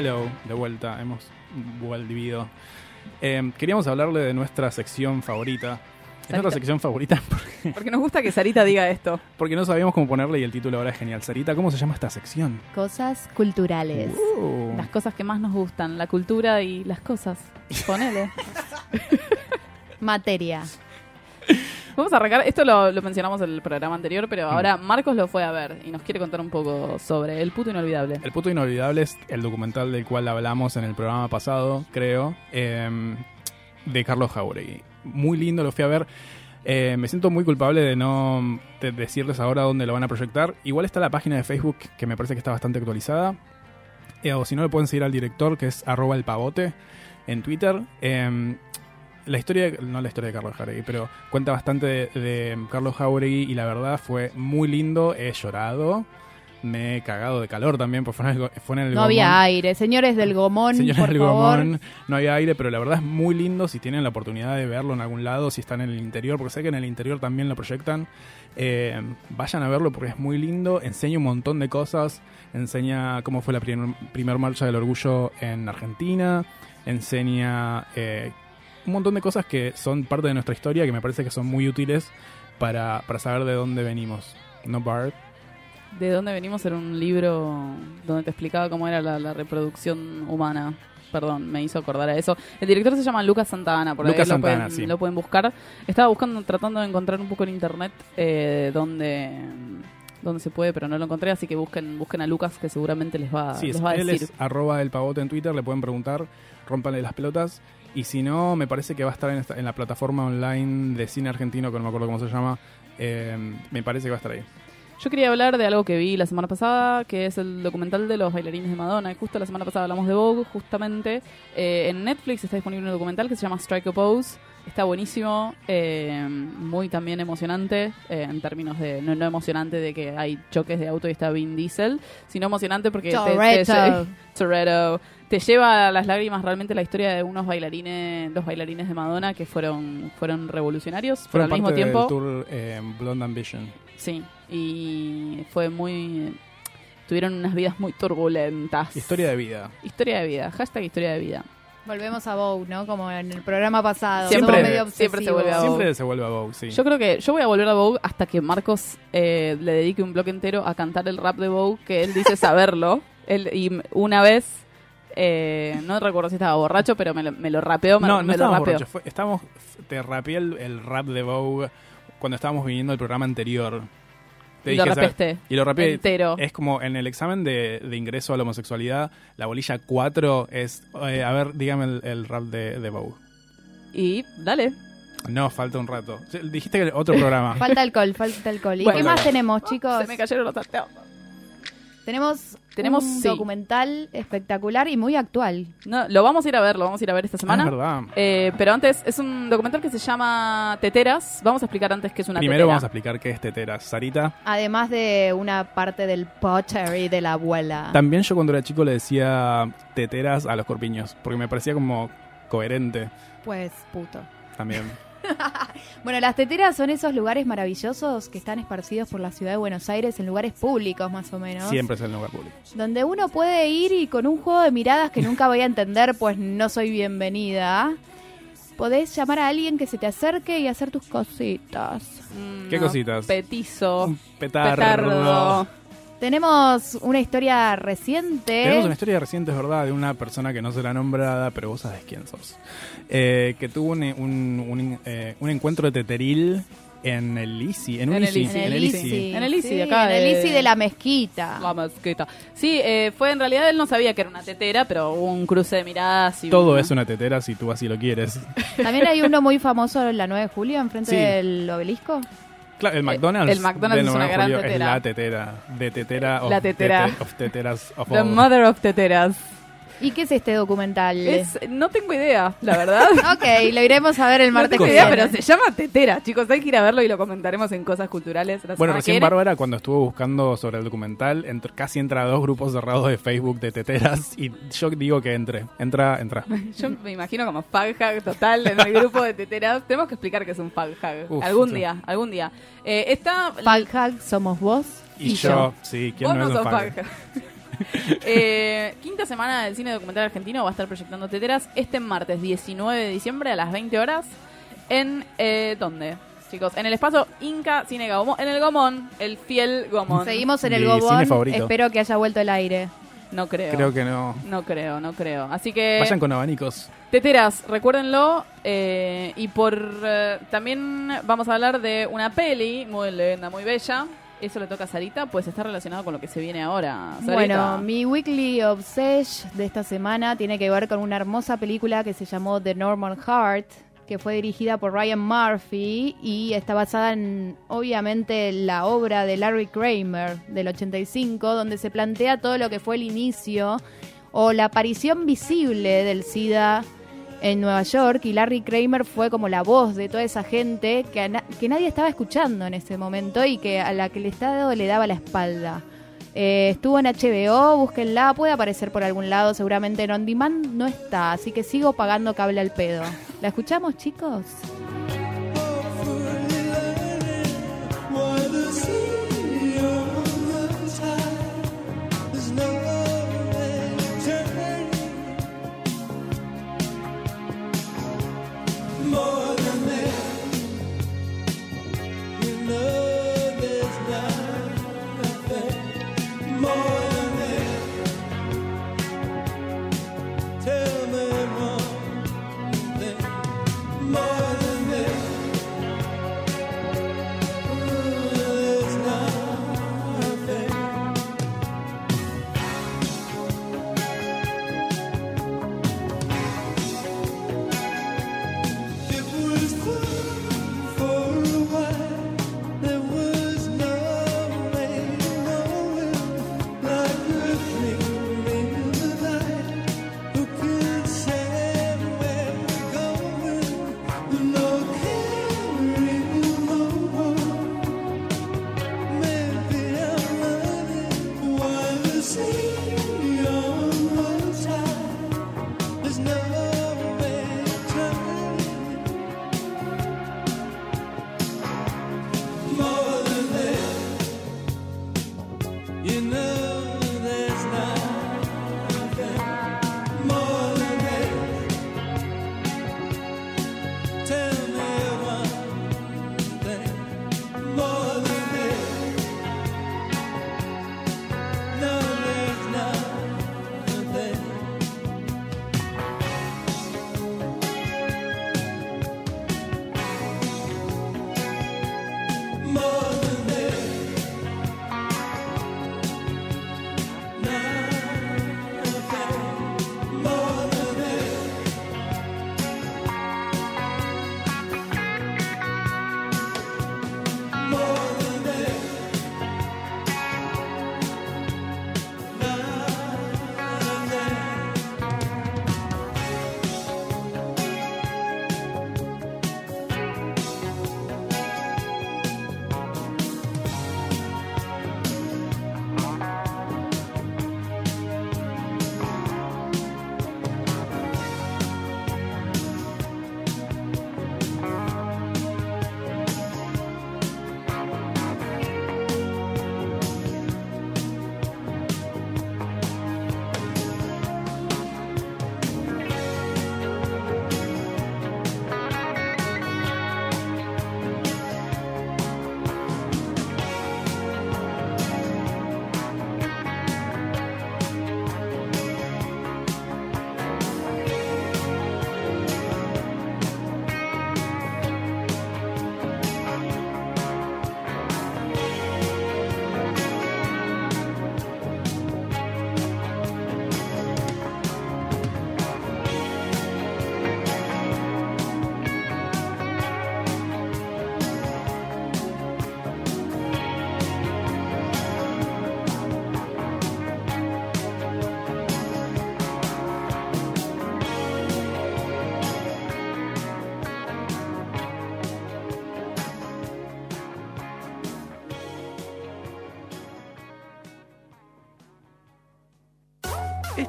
Hello, de vuelta, hemos vuelto. Eh, queríamos hablarle de nuestra sección favorita. Es nuestra sección favorita porque, Porque nos gusta que Sarita diga esto. porque no sabíamos cómo ponerle y el título ahora es genial. Sarita, ¿cómo se llama esta sección? Cosas culturales. Uh. Las cosas que más nos gustan, la cultura y las cosas. Ponele. Materia. Vamos a arrancar, esto lo, lo mencionamos en el programa anterior, pero ahora Marcos lo fue a ver y nos quiere contar un poco sobre El puto inolvidable. El puto inolvidable es el documental del cual hablamos en el programa pasado, creo, eh, de Carlos Jauregui. Muy lindo, lo fui a ver. Eh, me siento muy culpable de no de decirles ahora dónde lo van a proyectar. Igual está la página de Facebook, que me parece que está bastante actualizada. Eh, o si no, le pueden seguir al director, que es arroba el pavote en Twitter. Eh, la historia, no la historia de Carlos Jauregui, pero cuenta bastante de, de Carlos Jauregui y la verdad fue muy lindo. He llorado me he cagado de calor también, porque fue en el, fue en el No había aire. Señores del Gomón, Señores por del favor. Gomón, no había aire, pero la verdad es muy lindo si tienen la oportunidad de verlo en algún lado, si están en el interior, porque sé que en el interior también lo proyectan. Eh, vayan a verlo porque es muy lindo, enseña un montón de cosas, enseña cómo fue la primer, primer marcha del orgullo en Argentina, enseña eh, un montón de cosas que son parte de nuestra historia que me parece que son muy útiles para, para saber de dónde venimos. ¿No, Bart? ¿De dónde venimos? Era un libro donde te explicaba cómo era la, la reproducción humana. Perdón, me hizo acordar a eso. El director se llama Lucas Santana, por ahí Lucas lo, Santana, pueden, sí. lo pueden buscar. Estaba buscando, tratando de encontrar un poco en internet eh, donde, donde se puede, pero no lo encontré, así que busquen, busquen a Lucas que seguramente les va, Sí, les es- va a él decir. es arroba el pavote en Twitter, le pueden preguntar, rompanle las pelotas. Y si no, me parece que va a estar en, esta- en la plataforma online de cine argentino, que no me acuerdo cómo se llama. Eh, me parece que va a estar ahí. Yo quería hablar de algo que vi la semana pasada, que es el documental de los bailarines de Madonna. Y justo la semana pasada hablamos de Vogue, justamente. Eh, en Netflix está disponible un documental que se llama Strike a Pose. Está buenísimo, eh, muy también emocionante, eh, en términos de, no, no emocionante de que hay choques de auto y está Vin Diesel, sino emocionante porque te- te, Toretto. Toretto. Te lleva a las lágrimas realmente la historia de unos bailarines, los bailarines de Madonna que fueron, fueron revolucionarios, pero Fueron al mismo tiempo... del tour eh, Blonde Ambition. Sí, y fue muy... Tuvieron unas vidas muy turbulentas. Historia de vida. Historia de vida, hashtag historia de vida. Volvemos a Vogue, ¿no? Como en el programa pasado. Siempre- medio siempre se vuelve a obsesivos. Siempre se vuelve a Vogue, sí. Yo creo que yo voy a volver a Vogue hasta que Marcos eh, le dedique un bloque entero a cantar el rap de Vogue, que él dice saberlo. él, y una vez, eh, no recuerdo si estaba borracho, pero me lo, me lo rapeó. Me, no, me no lo estábamos rapeó. borrachos. fue- estábamos, te rapeé el, el rap de Vogue cuando estábamos viviendo el programa anterior. Te Y lo dije, ¿sabes? rapeaste Y lo rapeé. entero. Es como en el examen de, de ingreso a la homosexualidad, la bolilla 4 es, eh, a ver, dígame el, el rap de, de Vogue. Y dale. No, falta un rato. Dijiste que otro programa. Falta alcohol, falta alcohol. ¿Y Bueno. qué más tenemos, chicos? Se me cayeron los. Tenemos, Tenemos, un sí. documental espectacular y muy actual. No, lo vamos a ir a ver, lo vamos a ir a ver esta semana. Es verdad. Eh, pero antes, es un documental que se llama Teteras. Vamos a explicar antes qué es una Primero tetera. vamos a explicar qué es tetera. Sarita. Además de una parte del pottery de la abuela. También yo cuando era chico le decía teteras a los corpiños, porque me parecía como coherente Pues, puto. también. Bueno, las teteras son esos lugares maravillosos que están esparcidos por la ciudad de Buenos Aires en lugares públicos más o menos. Siempre es el lugar público. Donde uno puede ir y con un juego de miradas que nunca voy a entender, pues no soy bienvenida. Podés llamar a alguien que se te acerque y hacer tus cositas. ¿Qué cositas? Petizo. Petardo. Petardo. Tenemos una historia reciente. Tenemos una historia reciente, es verdad, de una persona que no será nombrada, pero vos sabés quién sos. Eh, que tuvo un, un, un, eh, un encuentro de teteril en el ICI. En un En el ICI. ICI. En el ICI. En el ICI de acá En el ICI de la mezquita. La mezquita. Sí, eh, fue en realidad él no sabía que era una tetera, pero hubo un cruce de miradas y Todo una- es una tetera si tú así lo quieres. También hay uno muy famoso en la 9 de julio, enfrente Sí. del obelisco. Claro, el McDonald's. el McDonald's es una 9 de gran julio tetera. Es la tetera. De tetera of, La tetera. tete- of teteras of The all. Mother of Teteras. ¿Y qué es este documental? Es- no tengo idea, la verdad. Ok, lo iremos a ver el no martes tengo que idea, viene. pero se llama Tetera, chicos. Hay que ir a verlo y lo comentaremos en cosas culturales. la Bueno, recién. Bárbara, cuando estuvo buscando sobre el documental, entr- casi entra a dos grupos cerrados de Facebook de teteras y yo digo que entre. Entra, entra. Yo me imagino como faghag total en el grupo de teteras. Tenemos que explicar qué es un faghag. Uf, algún sí. día, algún día. Eh, está... Somos vos Y, yo, sí, ¿quién Vos no, no es un? Eh, quinta semana del cine documental argentino va a estar proyectando Teteras este martes 19 de diciembre a las 20 horas en eh, ¿dónde? Chicos, en el espacio Inca Cine Gomón, en el Gomón, el fiel Gomón. Seguimos en el Mi favorito. Espero que haya vuelto el aire. No creo. Creo que no. No creo, no creo. Así que Vayan con abanicos. Teteras, recuérdenlo. eh, y por eh, también vamos a hablar de una peli muy linda, muy bella. Eso le toca a Sarita, pues está relacionado con lo que se viene ahora. Sarita. Bueno, mi weekly obsession de esta semana tiene que ver con una hermosa película que se llamó The Normal Heart, que fue dirigida por Ryan Murphy y está basada en, obviamente, la obra de Larry Kramer del 85, donde se plantea todo lo que fue el inicio o la aparición visible del SIDA en Nueva York y Larry Kramer fue como la voz de toda esa gente que, na- que nadie estaba escuchando en ese momento y que a la que el Estado le daba la espalda. Eh, estuvo en HBO, búsquenla, puede aparecer por algún lado, seguramente en On Demand no está, así que sigo pagando cable al pedo. ¿La escuchamos, chicos?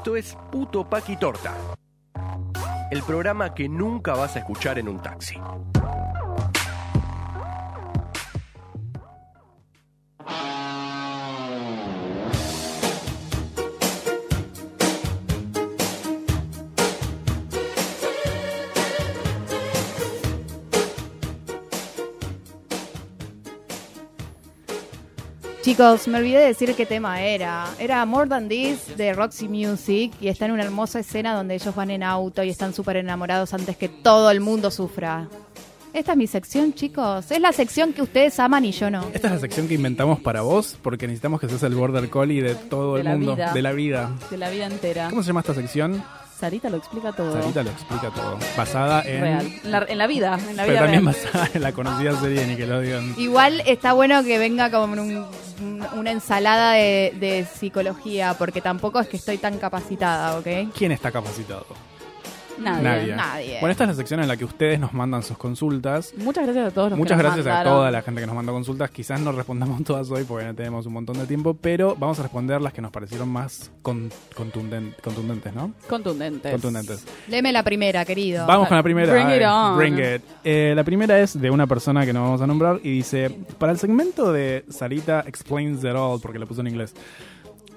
Esto es Puto Paqui Torta. El programa que nunca vas a escuchar en un taxi. Chicos, me olvidé de decir qué tema era. Era More Than This de Roxy Music y está en una hermosa escena donde ellos van en auto y están súper enamorados antes que todo el mundo sufra. Esta es mi sección, chicos. Es la sección que ustedes aman y yo no. Esta es la sección que inventamos para vos porque necesitamos que seas el border collie de todo De el mundo, vida. de la vida. De la vida entera. ¿Cómo se llama esta sección? Sarita lo explica todo. Sarita lo explica todo. Basada en... Real. En la, en la vida, en la pero vida también real. basada en la conocida serie de Nickelodeon. Igual está bueno que venga como un- un- una ensalada de, de psicología, porque tampoco es que estoy tan capacitada, ¿ok? ¿Quién está capacitado? Nadie. Nadie. Bueno, esta es la sección en la que ustedes nos mandan sus consultas. Muchas gracias a todos los Muchas que nos gracias a toda la gente que nos manda consultas. Quizás no respondamos todas hoy porque no tenemos un montón de tiempo, pero vamos a responder las que nos parecieron más con- contunden- contundentes, ¿no? Contundentes. Contundentes. Léeme la primera, querido. Vamos con la primera. Bring it on. bring it. Eh, la primera es de una persona que no vamos a nombrar y dice, para el segmento de Sarita Explains It All, porque lo puso en inglés,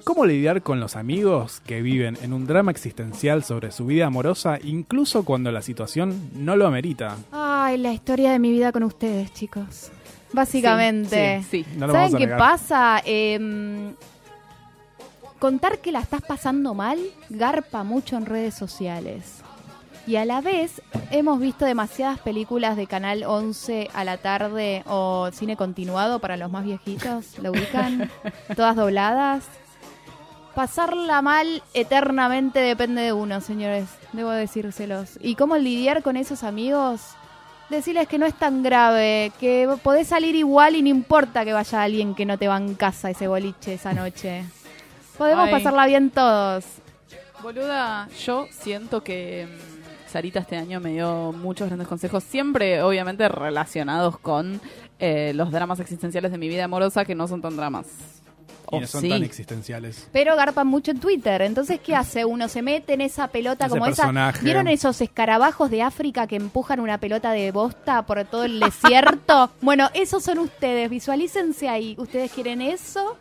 ¿cómo lidiar con los amigos que viven en un drama existencial sobre su vida amorosa, incluso cuando la situación no lo amerita? Ay, la historia de mi vida con ustedes, chicos. Básicamente. Sí, sí. No lo ¿Saben vamos a qué negar. pasa? Em, contar que la estás pasando mal garpa mucho en redes sociales. Y a la vez hemos visto demasiadas películas de Canal 11 a la tarde o cine continuado para los más viejitos, ¿lo ubican? Todas dobladas. Pasarla mal eternamente depende de uno, señores, debo decírselos. ¿Y cómo lidiar con esos amigos? Decirles que no es tan grave, que podés salir igual y no importa que vaya alguien que no te va en casa ese boliche esa noche. Podemos Ay. pasarla bien todos. Boluda, yo siento que mm, Sarita este año me dio muchos grandes consejos, siempre obviamente relacionados con eh, los dramas existenciales de mi vida amorosa que no son tan dramas. Y O no son sí. tan existenciales. Pero garpan mucho en Twitter. Entonces, ¿qué hace? Uno se mete en esa pelota Ese como esa. personaje. ¿Vieron esos escarabajos de África que empujan una pelota de bosta por todo el desierto? bueno, esos son ustedes. Visualícense ahí. ¿Ustedes quieren eso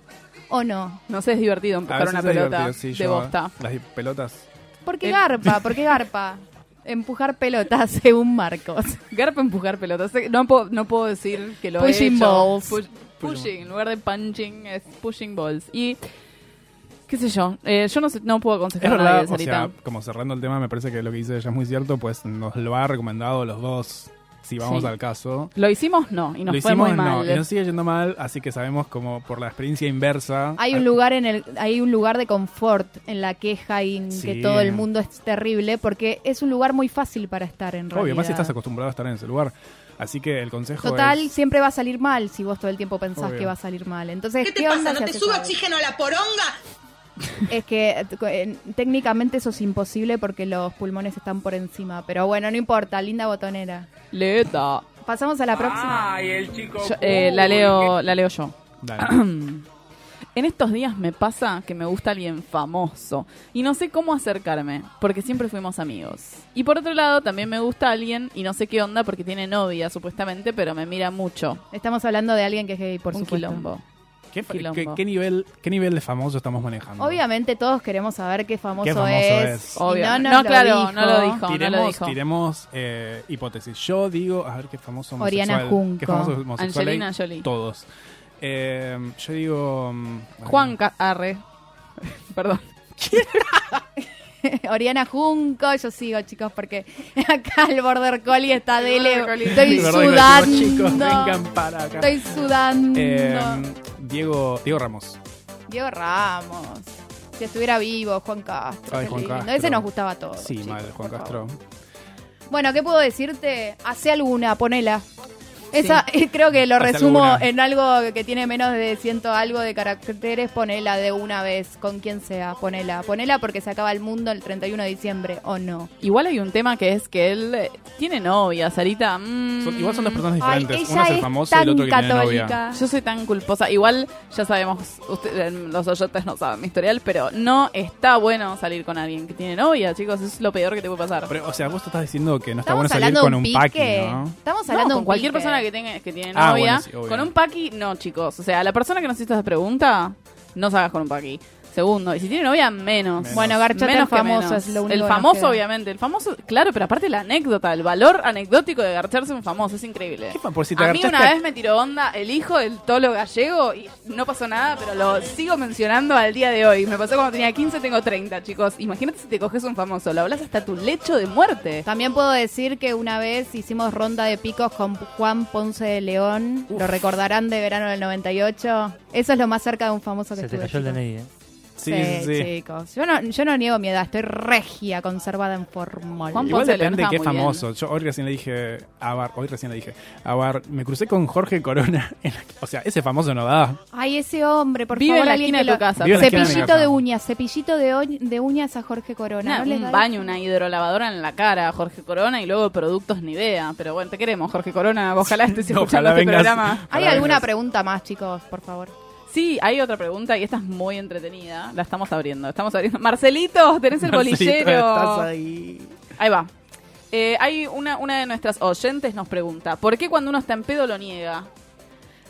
o no? No sé, es divertido empujar una pelota sí, de bosta. Las pelotas. ¿Por qué El- garpa? ¿Por qué garpa? Empujar pelotas, según Marcos. Garpa empujar pelotas. No puedo, no puedo decir que lo Pushing he hecho. balls. Push- pushing, en lugar de punching, es pushing balls. Y, qué sé yo, eh, yo no, sé, no puedo Es aconsejar a verdad, nadie, o Sarita. sea, como cerrando el tema, me parece que lo que dice ella es muy cierto, pues nos lo ha recomendado los dos, si vamos Sí. al caso. Lo hicimos, no, y nos lo fue hicimos, muy no, mal. y nos sigue yendo mal, así que sabemos como por la experiencia inversa. Hay un lugar en el, hay un lugar de confort en la queja y en que todo el mundo es terrible, porque es un lugar muy fácil para estar en realidad. Obvio, más si estás acostumbrado a estar en ese lugar. Así que el consejo Total, es... siempre va a salir mal si vos todo el tiempo pensás Obvio. que va a salir mal. Entonces, ¿Qué ¿qué, te onda pasa? si ¿No te sube oxígeno a la poronga? Es que eh, técnicamente eso es imposible porque los pulmones están por encima. Pero bueno, no importa, linda botonera. Leta. Pasamos a la próxima. Yo, eh, la leo, la leo yo. En estos días me pasa que me gusta alguien famoso y no sé cómo acercarme, porque siempre fuimos amigos. Y por otro lado, también me gusta alguien y no sé qué onda porque tiene novia supuestamente, pero me mira mucho. Estamos hablando de alguien que es gay, por Un supuesto. quilombo. ¿Qué, Quilombo. qué- qué nivel, ¿Qué nivel de famoso estamos manejando? Obviamente todos queremos saber qué famoso, ¿Qué famoso es. es? Y Obvio. No, nos lo claro, dijo. no lo dijo. no lo Tiremos, dijo. tiremos eh, hipótesis. Yo digo, a ver qué famoso Oriana homosexual. Junco. ¿Qué famoso homosexual hay? Angelina Jolie. Todos. Eh, yo digo... mm, Juan Arre. Perdón. Oriana Junco, yo sigo, chicos, porque acá el Border Collie está. Estoy De verdad que sudando. chicos, vengan para acá. Estoy sudando. Eh, Diego, Diego Ramos. Diego Ramos. Si estuviera vivo, Juan Castro. Ay, Juan. Castro. Ese nos gustaba a todos. Sí, chicos, mal, Juan Castro. favor. Bueno, ¿qué puedo decirte? Hace alguna, ponela. Esa eh, creo que lo resumo alguna. en algo que tiene menos de ciento algo de caracteres, ponela de una vez, con quien sea, ponela. Ponela porque se acaba el mundo el 31 de diciembre, ¿o no? Igual hay un tema que es que él eh, tiene novia, Sarita. mm, Son- igual son dos personas Ay, diferentes. ella Uno es el famoso y el tan otro que tiene novia. católica. Yo soy tan culposa. Igual ya sabemos, usted- los oyentes no saben mi historial, pero no está bueno salir con alguien que tiene novia, chicos. Es lo peor que te puede pasar. Pero, o sea, vos te estás diciendo que no está Estamos bueno salir con un un paqui, pique. ¿no? Estamos hablando con un cualquier pique. persona que tenga que tiene Ah, novia. bueno, sí, obvio. con un paqui, no, chicos. O sea, la persona que nos hizo esta pregunta, no salgas con un paqui. Segundo, y si tiene novia, menos. Menos. Bueno, Garchate Menos el que famoso menos. es lo único El que nos famoso, queda. obviamente. El famoso, claro, pero aparte la anécdota, el valor anecdótico de garcharse un famoso es increíble. ¿Qué por si te a mí una vez me tiró onda el hijo del tolo gallego y no pasó nada, pero lo sigo mencionando al día de hoy. Me pasó cuando tenía 15, tengo 30, chicos. Imagínate si te coges un famoso, lo hablas hasta tu lecho de muerte. También puedo decir que una vez hicimos ronda de picos con Juan Ponce de León. Lo recordarán de verano del 98. Eso es lo más cerca de un famoso que Se te estuve. cayó el chicos. DNI, ¿eh? Sí, sí, sí. chicos. Yo no, yo no niego mi edad, estoy regia, conservada en formol. Juan Igual Ponce depende de qué famoso. Yo hoy recién le dije a Bar, hoy recién le dije a Bar, me crucé con Jorge Corona. en la- o sea, ese famoso no da. Ay, ese hombre, por Vive favor, en la alguien esquina que de tu lo- casa. Vive en la esquina de mi Cepillito casa. de uñas, cepillito de, oñ- de uñas a Jorge Corona. Una- ¿no les un da baño, una hidrolavadora en la cara, Jorge Corona, y luego productos Nivea. Pero bueno, te queremos, Jorge Corona. Ojalá estés escuchando Ojalá este vengas. programa. ¿Hay alguna pregunta más, chicos, por favor? Sí, hay otra pregunta y esta es muy entretenida. La estamos abriendo. Estamos abriendo. Marcelito, tenés el Marcelito, bolillero. estás ahí. Ahí va. Eh, hay una, una de nuestras oyentes nos pregunta, ¿por qué cuando uno está en pedo lo niega?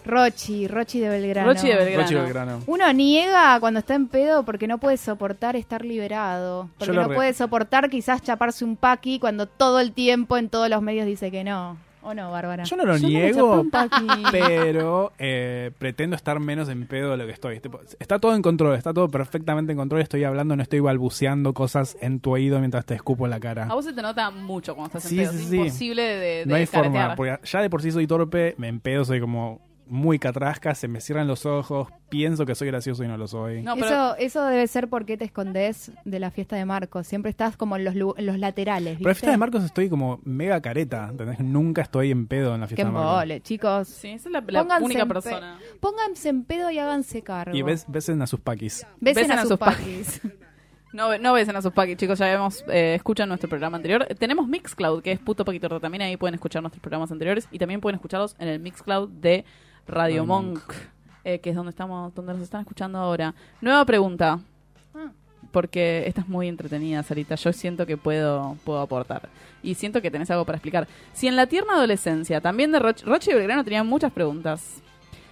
Rochi, Rochi de Belgrano. Rochi de Belgrano. Rochi Belgrano. Uno niega cuando está en pedo porque no puede soportar estar liberado. Porque no re- puede soportar quizás chaparse un paqui cuando todo el tiempo en todos los medios dice que no. ¿O no, Bárbara? Yo no lo Yo no me niego, chapé un paqui. pero eh, pretendo estar menos en pedo de lo que estoy. Tipo, Está todo en control, está todo perfectamente en control. Estoy hablando, no estoy balbuceando cosas en tu oído mientras te escupo en la cara. A vos se te nota mucho cuando estás Sí, en pedo. sí, es sí. imposible de, de no hay caretear. forma, porque ya de por sí soy torpe, me empedo, soy como muy catrasca, se me cierran los ojos, pienso que soy gracioso y no lo soy. No, pero Eso, eso debe ser porque te escondes de la fiesta de Marcos. Siempre estás como en los, en los laterales. Pero en la fiesta de Marcos estoy como mega careta, ¿entendés? Nunca estoy en pedo en la Qué fiesta de Marcos. embole, chicos. sí, esa es la, única persona. Pónganse en pedo y háganse cargo. Y ves, besen a sus paquis. Besen, Besen a, a sus paquis. No, no besen a sus paquis, chicos. Ya hemos eh, escuchan nuestro programa anterior. Tenemos Mixcloud, que es puto paquito. También ahí pueden escuchar nuestros programas anteriores y también pueden escucharlos en el Mixcloud de Radio Monk, eh, que es donde estamos, donde nos están escuchando ahora. Nueva pregunta. Ah. Porque esta es muy entretenida, Sarita. Yo siento que puedo, puedo aportar. Y siento que tenés algo para explicar. Si en la tierna adolescencia, también de Roche, Roche y Belgrano tenían muchas preguntas.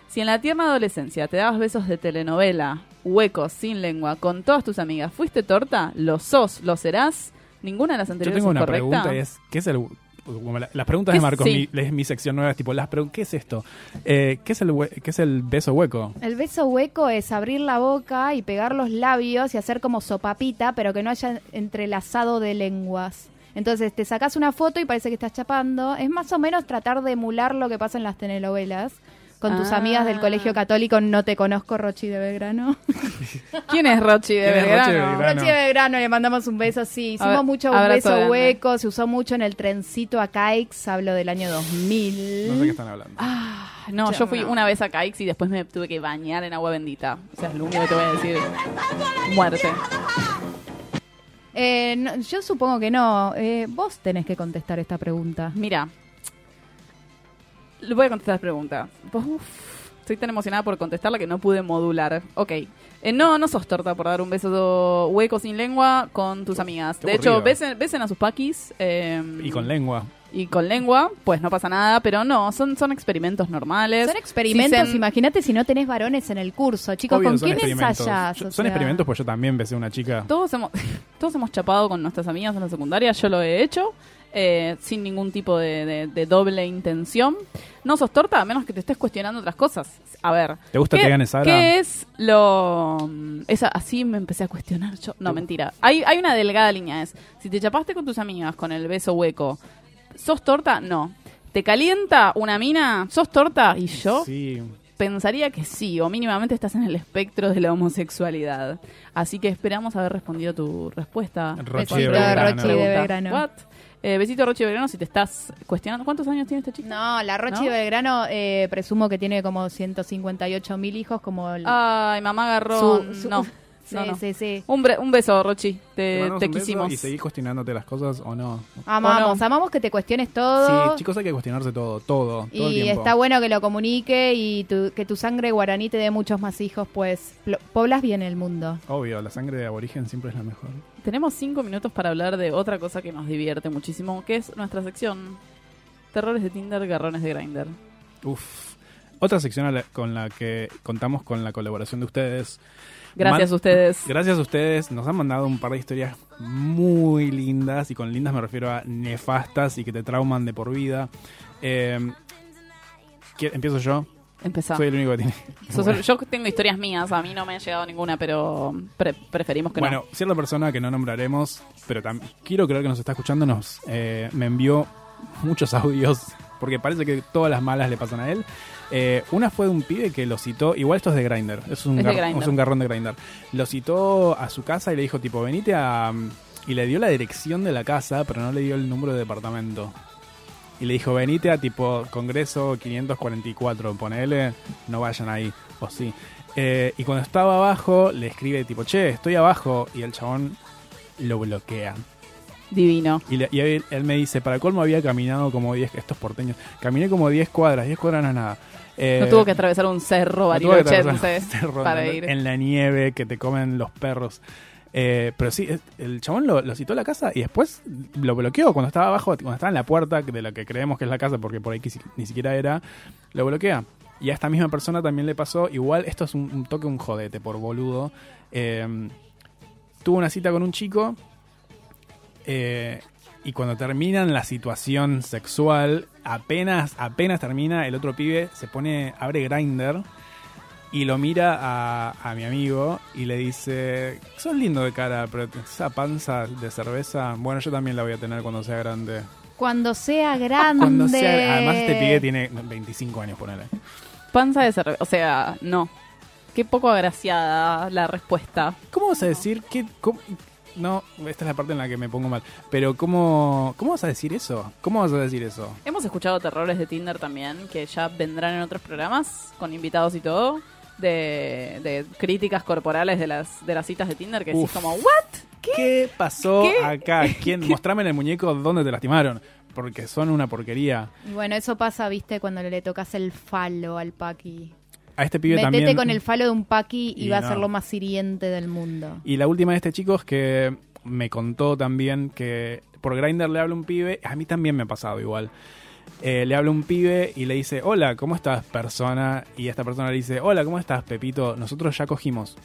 Si en la tierna adolescencia te dabas besos de telenovela, huecos, sin lengua, con todas tus amigas, ¿fuiste torta? ¿Lo sos? ¿Lo serás? ¿Ninguna de las Yo anteriores tengo es una correcta. pregunta y es, ¿qué es el... como la- las preguntas ¿Qué de Marcos, sí. mi, es mi sección nueva, es tipo, las ¿qué es esto? Eh, ¿qué, es el ¿Qué es el beso hueco? El beso hueco es abrir la boca y pegar los labios y hacer como sopapita, pero que no haya entrelazado de lenguas. Entonces te sacas una foto y parece que estás chapando. Es más o menos tratar de emular lo que pasa en las telenovelas. Con tus Ah. amigas del colegio católico, no te conozco, Rochi de Belgrano. ¿Quién es Rochi de ¿Quién es Rochi de Belgrano? Rochi de Belgrano, le mandamos un beso, sí. Hicimos mucho un beso grande. hueco, se usó mucho en el trencito a Caix, hablo del año 2000. No sé qué están hablando. Ah, no, Yo yo fui no. una vez a Caix y después me tuve que bañar en agua bendita. O sea, es lo único que te voy a decir. Muerte. Eh, no, yo supongo que no. Eh, vos tenés que contestar esta pregunta. Mira, le voy a contestar la pregunta. Uf, estoy tan emocionada por contestarla que no pude modular. Ok. Eh, no, no sos torta por dar un beso hueco sin lengua con tus amigas. Qué de hecho, besen, besen a sus paquis. eh, Y con lengua. y con lengua, pues no pasa nada, pero no, son, son experimentos normales. Son experimentos, Si se- imagínate si no tenés varones en el curso. Chicos, Obvio, ¿con quién ensayás? Yo- son sea, experimentos, pues yo también besé a una chica. Todos hemos, todos hemos chapado con nuestras amigas en la secundaria, yo lo he hecho, eh, sin ningún tipo de, de- de doble intención. No sos torta a menos que te estés cuestionando otras cosas. A ver. ¿Te gusta ¿qué, Te Gane Sara? ¿Qué es lo...? mm, Esa, así me empecé a cuestionar yo. No, mentira. Hay, hay una delgada línea. Es, si te chapaste con tus amigas con el beso hueco, ¿sos torta? No. ¿Te calienta una mina? ¿Sos torta? ¿Y yo? Sí. Pensaría que sí, o mínimamente estás en el espectro de la homosexualidad. Así que esperamos haber respondido tu respuesta. Rochi de de Belgrano. Rochi de Pregunta. Belgrano. What? Eh, besito Rochi Belgrano si te estás cuestionando. ¿Cuántos años tiene esta chica? No, la Rochi Belgrano eh, presumo que tiene como 158 mil hijos, como el... Ay, mamá agarró. Su- su- no. Sí, no, no. sí, sí. Un, bre- un beso, Rochi. ¿Te Te, quisimos. ¿Y seguís cuestionándote las cosas o no? Amamos, ¿O no? amamos que te cuestiones todo. Sí, chicos, hay que cuestionarse todo, todo, todo el y tiempo. está bueno que lo comunique y tu- que tu sangre guaraní te dé muchos más hijos, pues poblas bien el mundo. Obvio, la sangre de aborigen siempre es la mejor. Tenemos cinco minutos para hablar de otra cosa que nos divierte muchísimo, que es nuestra sección Terrores de Tinder, Garrones de Grindr. Uf. Otra sección la- con la que contamos con la colaboración de ustedes. Gracias Man- a ustedes. Gracias a ustedes. Nos han mandado un par de historias muy lindas. Y con lindas me refiero a nefastas y que te trauman de por vida. Eh, ¿qué- ¿Empiezo yo? Empezá. Soy el único que tiene. Bueno. Yo tengo historias mías, a mí no me ha llegado ninguna, pero pre- preferimos que Bueno, cierta persona que no nombraremos, pero quiero creer que nos está escuchando, nos eh, me envió muchos audios porque parece que todas las malas le pasan a él. Eh, una fue de un pibe que lo citó, igual esto es de Grinder, es un, Es gar- Grindr. es un garrón de Grinder. Lo citó a su casa y le dijo, tipo, venite a. Y le dio la dirección de la casa, pero no le dio el número de departamento. Y le dijo, venite a tipo Congreso 544, ponele, no vayan ahí, o sí. Eh, y cuando estaba abajo, le escribe tipo, che, estoy abajo, y el chabón lo bloquea. Divino. Y, le- y él, él me dice, para colmo había caminado como 10, estos porteños, caminé como 10 cuadras, 10 cuadras no es nada. Eh, no tuvo que atravesar un cerro no barilochense un cerro para ir. en la nieve que te comen los perros. Eh, pero sí, el chabón lo, lo citó a la casa y después lo bloqueó cuando estaba abajo, cuando estaba en la puerta de la que creemos que es la casa, porque por ahí ni siquiera era, lo bloquea. Y a esta misma persona también le pasó, igual esto es un, toque, un jodete por boludo. Eh, tuvo una cita con un chico eh, y cuando terminan la situación sexual, apenas, apenas termina, el otro pibe se pone, abre Grinder y lo mira a, a mi amigo y le dice, sos lindo de cara, pero esa panza de cerveza, bueno, yo también la voy a tener cuando sea grande. Cuando sea grande. Cuando sea, además este pibe tiene 25 años, ponele. Panza de cerveza. O sea, no. Qué poco agraciada la respuesta. ¿Cómo vas a decir que... cómo- no, esta es la parte en la que me pongo mal. Pero ¿cómo, ¿cómo vas a decir eso? ¿Cómo vas a decir eso? Hemos escuchado terrores de Tinder también, que ya vendrán en otros programas, con invitados y todo, de, de críticas corporales de las, de las citas de Tinder, que decís Uf. como, ¿what? ¿Qué, pasó ¿Qué? acá? ¿Quién? Mostrame en el muñeco dónde te lastimaron. Porque son una porquería. Y bueno, eso pasa, viste, cuando le tocas el falo al paqui. A este pibe Metete también... con el falo de un paqui y, Y va a no. ser lo más hiriente del mundo. Y la última de este chico es que me contó también que por Grindr le habla un pibe, a mí también me ha pasado igual. Eh, le habla un pibe y le dice, hola, ¿cómo estás, persona? Y esta persona le dice, hola, ¿cómo estás, Pepito? Nosotros ya cogimos.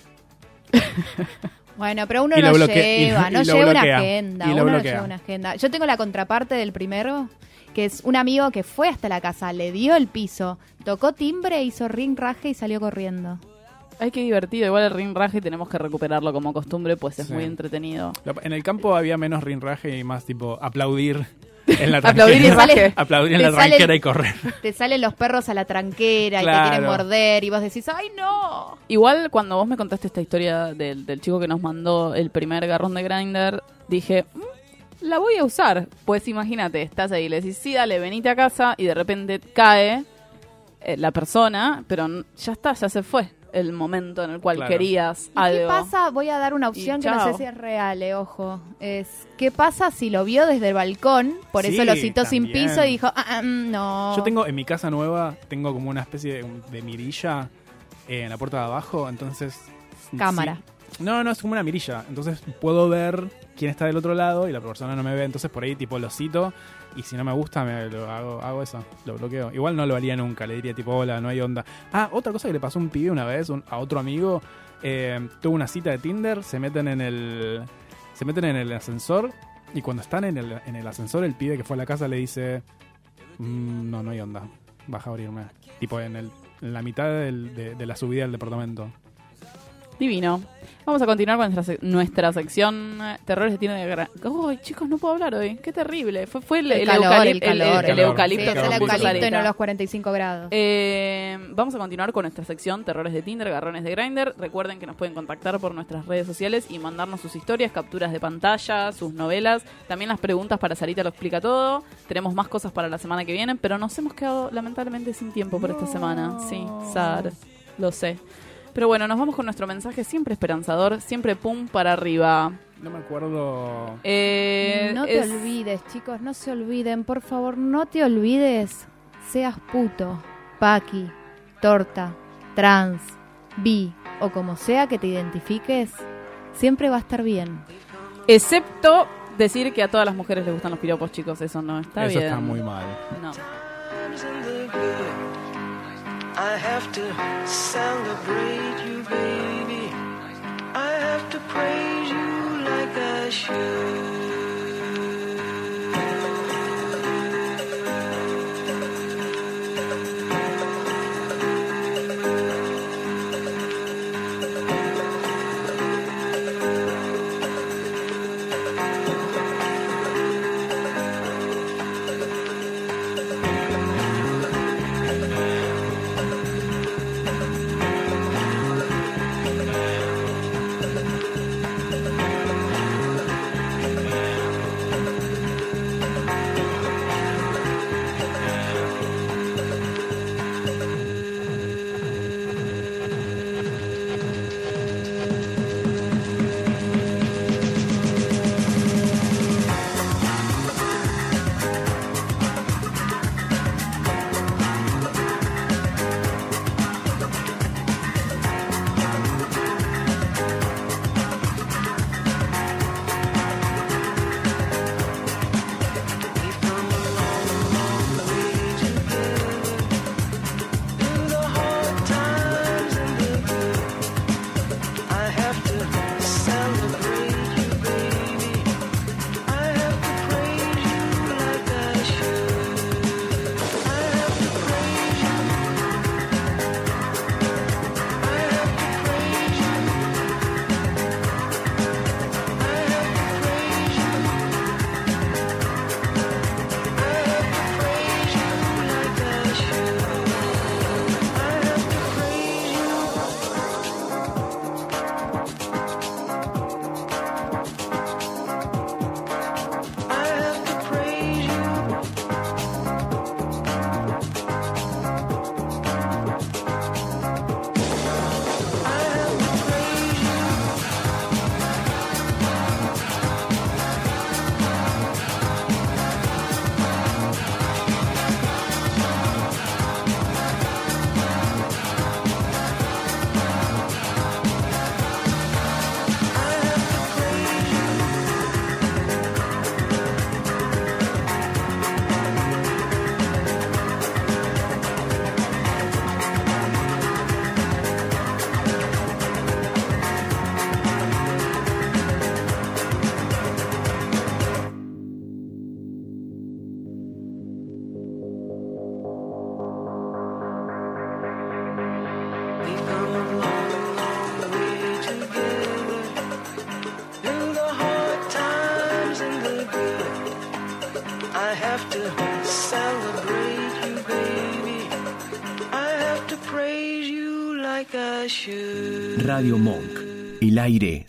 Bueno, pero uno Y no lo bloque- y- lleva, y no lo lleva una bloquea. agenda. Y lo Uno no bloquea. lleva una agenda. Yo tengo la contraparte del primero, que es un amigo que fue hasta la casa, le dio el piso, tocó timbre, hizo ring raje y salió corriendo. Ay, qué divertido. Igual el ring raje tenemos que recuperarlo como costumbre, pues es Sí. muy entretenido. En el campo había menos rinraje y más tipo aplaudir en la Aplaudir y. Aplaudir en la tranquera y correr. Te salen los perros a la tranquera y te quieren morder y vos decís, ¡ay no! Igual cuando vos me contaste esta historia del, del chico que nos mandó el primer garrón de Grinder, dije, "Mm, la voy a usar. Pues imagínate, estás ahí y le decís, sí, dale, venite a casa y de repente cae eh, la persona, pero ya está, ya se fue el momento en el cual Claro. querías ¿Y algo. qué pasa? Voy a dar una opción Y que no sé si es real, eh, ojo. Es, ¿qué pasa si lo vio desde el balcón? Por eso lo citó sin piso y dijo, ah, mm, no. Yo tengo en mi casa nueva, tengo como una especie de, de mirilla eh, en la puerta de abajo, entonces... Cámara. sí. No, no, es como una mirilla. Entonces puedo ver quién está del otro lado y la persona no me ve. Entonces por ahí tipo lo cito y si no me gusta me lo hago, hago eso, lo bloqueo. Igual no lo haría nunca, le diría tipo, hola, no hay onda. Ah, otra cosa que le pasó a un pibe una vez, un- a otro amigo, eh, tuvo una cita de Tinder, se meten en el... Se meten en el ascensor y cuando están en el, en el ascensor el pibe que fue a la casa le dice... "Mm, no, no hay onda. Baja a abrirme. Tipo en, el, en la mitad de la subida del departamento. Divino. Vamos a continuar con nuestra, sec- nuestra sección eh, Terrores de Tinder de Gran... Ay, chicos, no puedo hablar hoy. Qué terrible. Fue, fue el, El el calor, eucalip- el calor. el- eucalipto. Sí, es el eucalipto y no los 45 grados. Eh, vamos a continuar con nuestra sección Terrores de Tinder, Garrones de Grinder. Recuerden que nos pueden contactar por nuestras redes sociales y mandarnos sus historias, capturas de pantalla, sus novelas, también las preguntas para Sarita lo explica todo. Tenemos más cosas para la semana que viene, pero nos hemos quedado lamentablemente sin tiempo por esta semana. Sí, Sar, lo sé. Pero bueno, nos vamos con nuestro mensaje siempre esperanzador, siempre pum para arriba. No me acuerdo... Eh, no te es- olvides, chicos, no se olviden, por favor, no te olvides. Seas puto, paqui, torta, trans, bi o como sea que te identifiques, siempre va a estar bien. Excepto decir que a todas las mujeres les gustan los piropos, chicos. Eso no está Eso bien. está muy mal. No. I have to celebrate you, baby. I have to praise you like I should.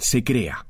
Se crea.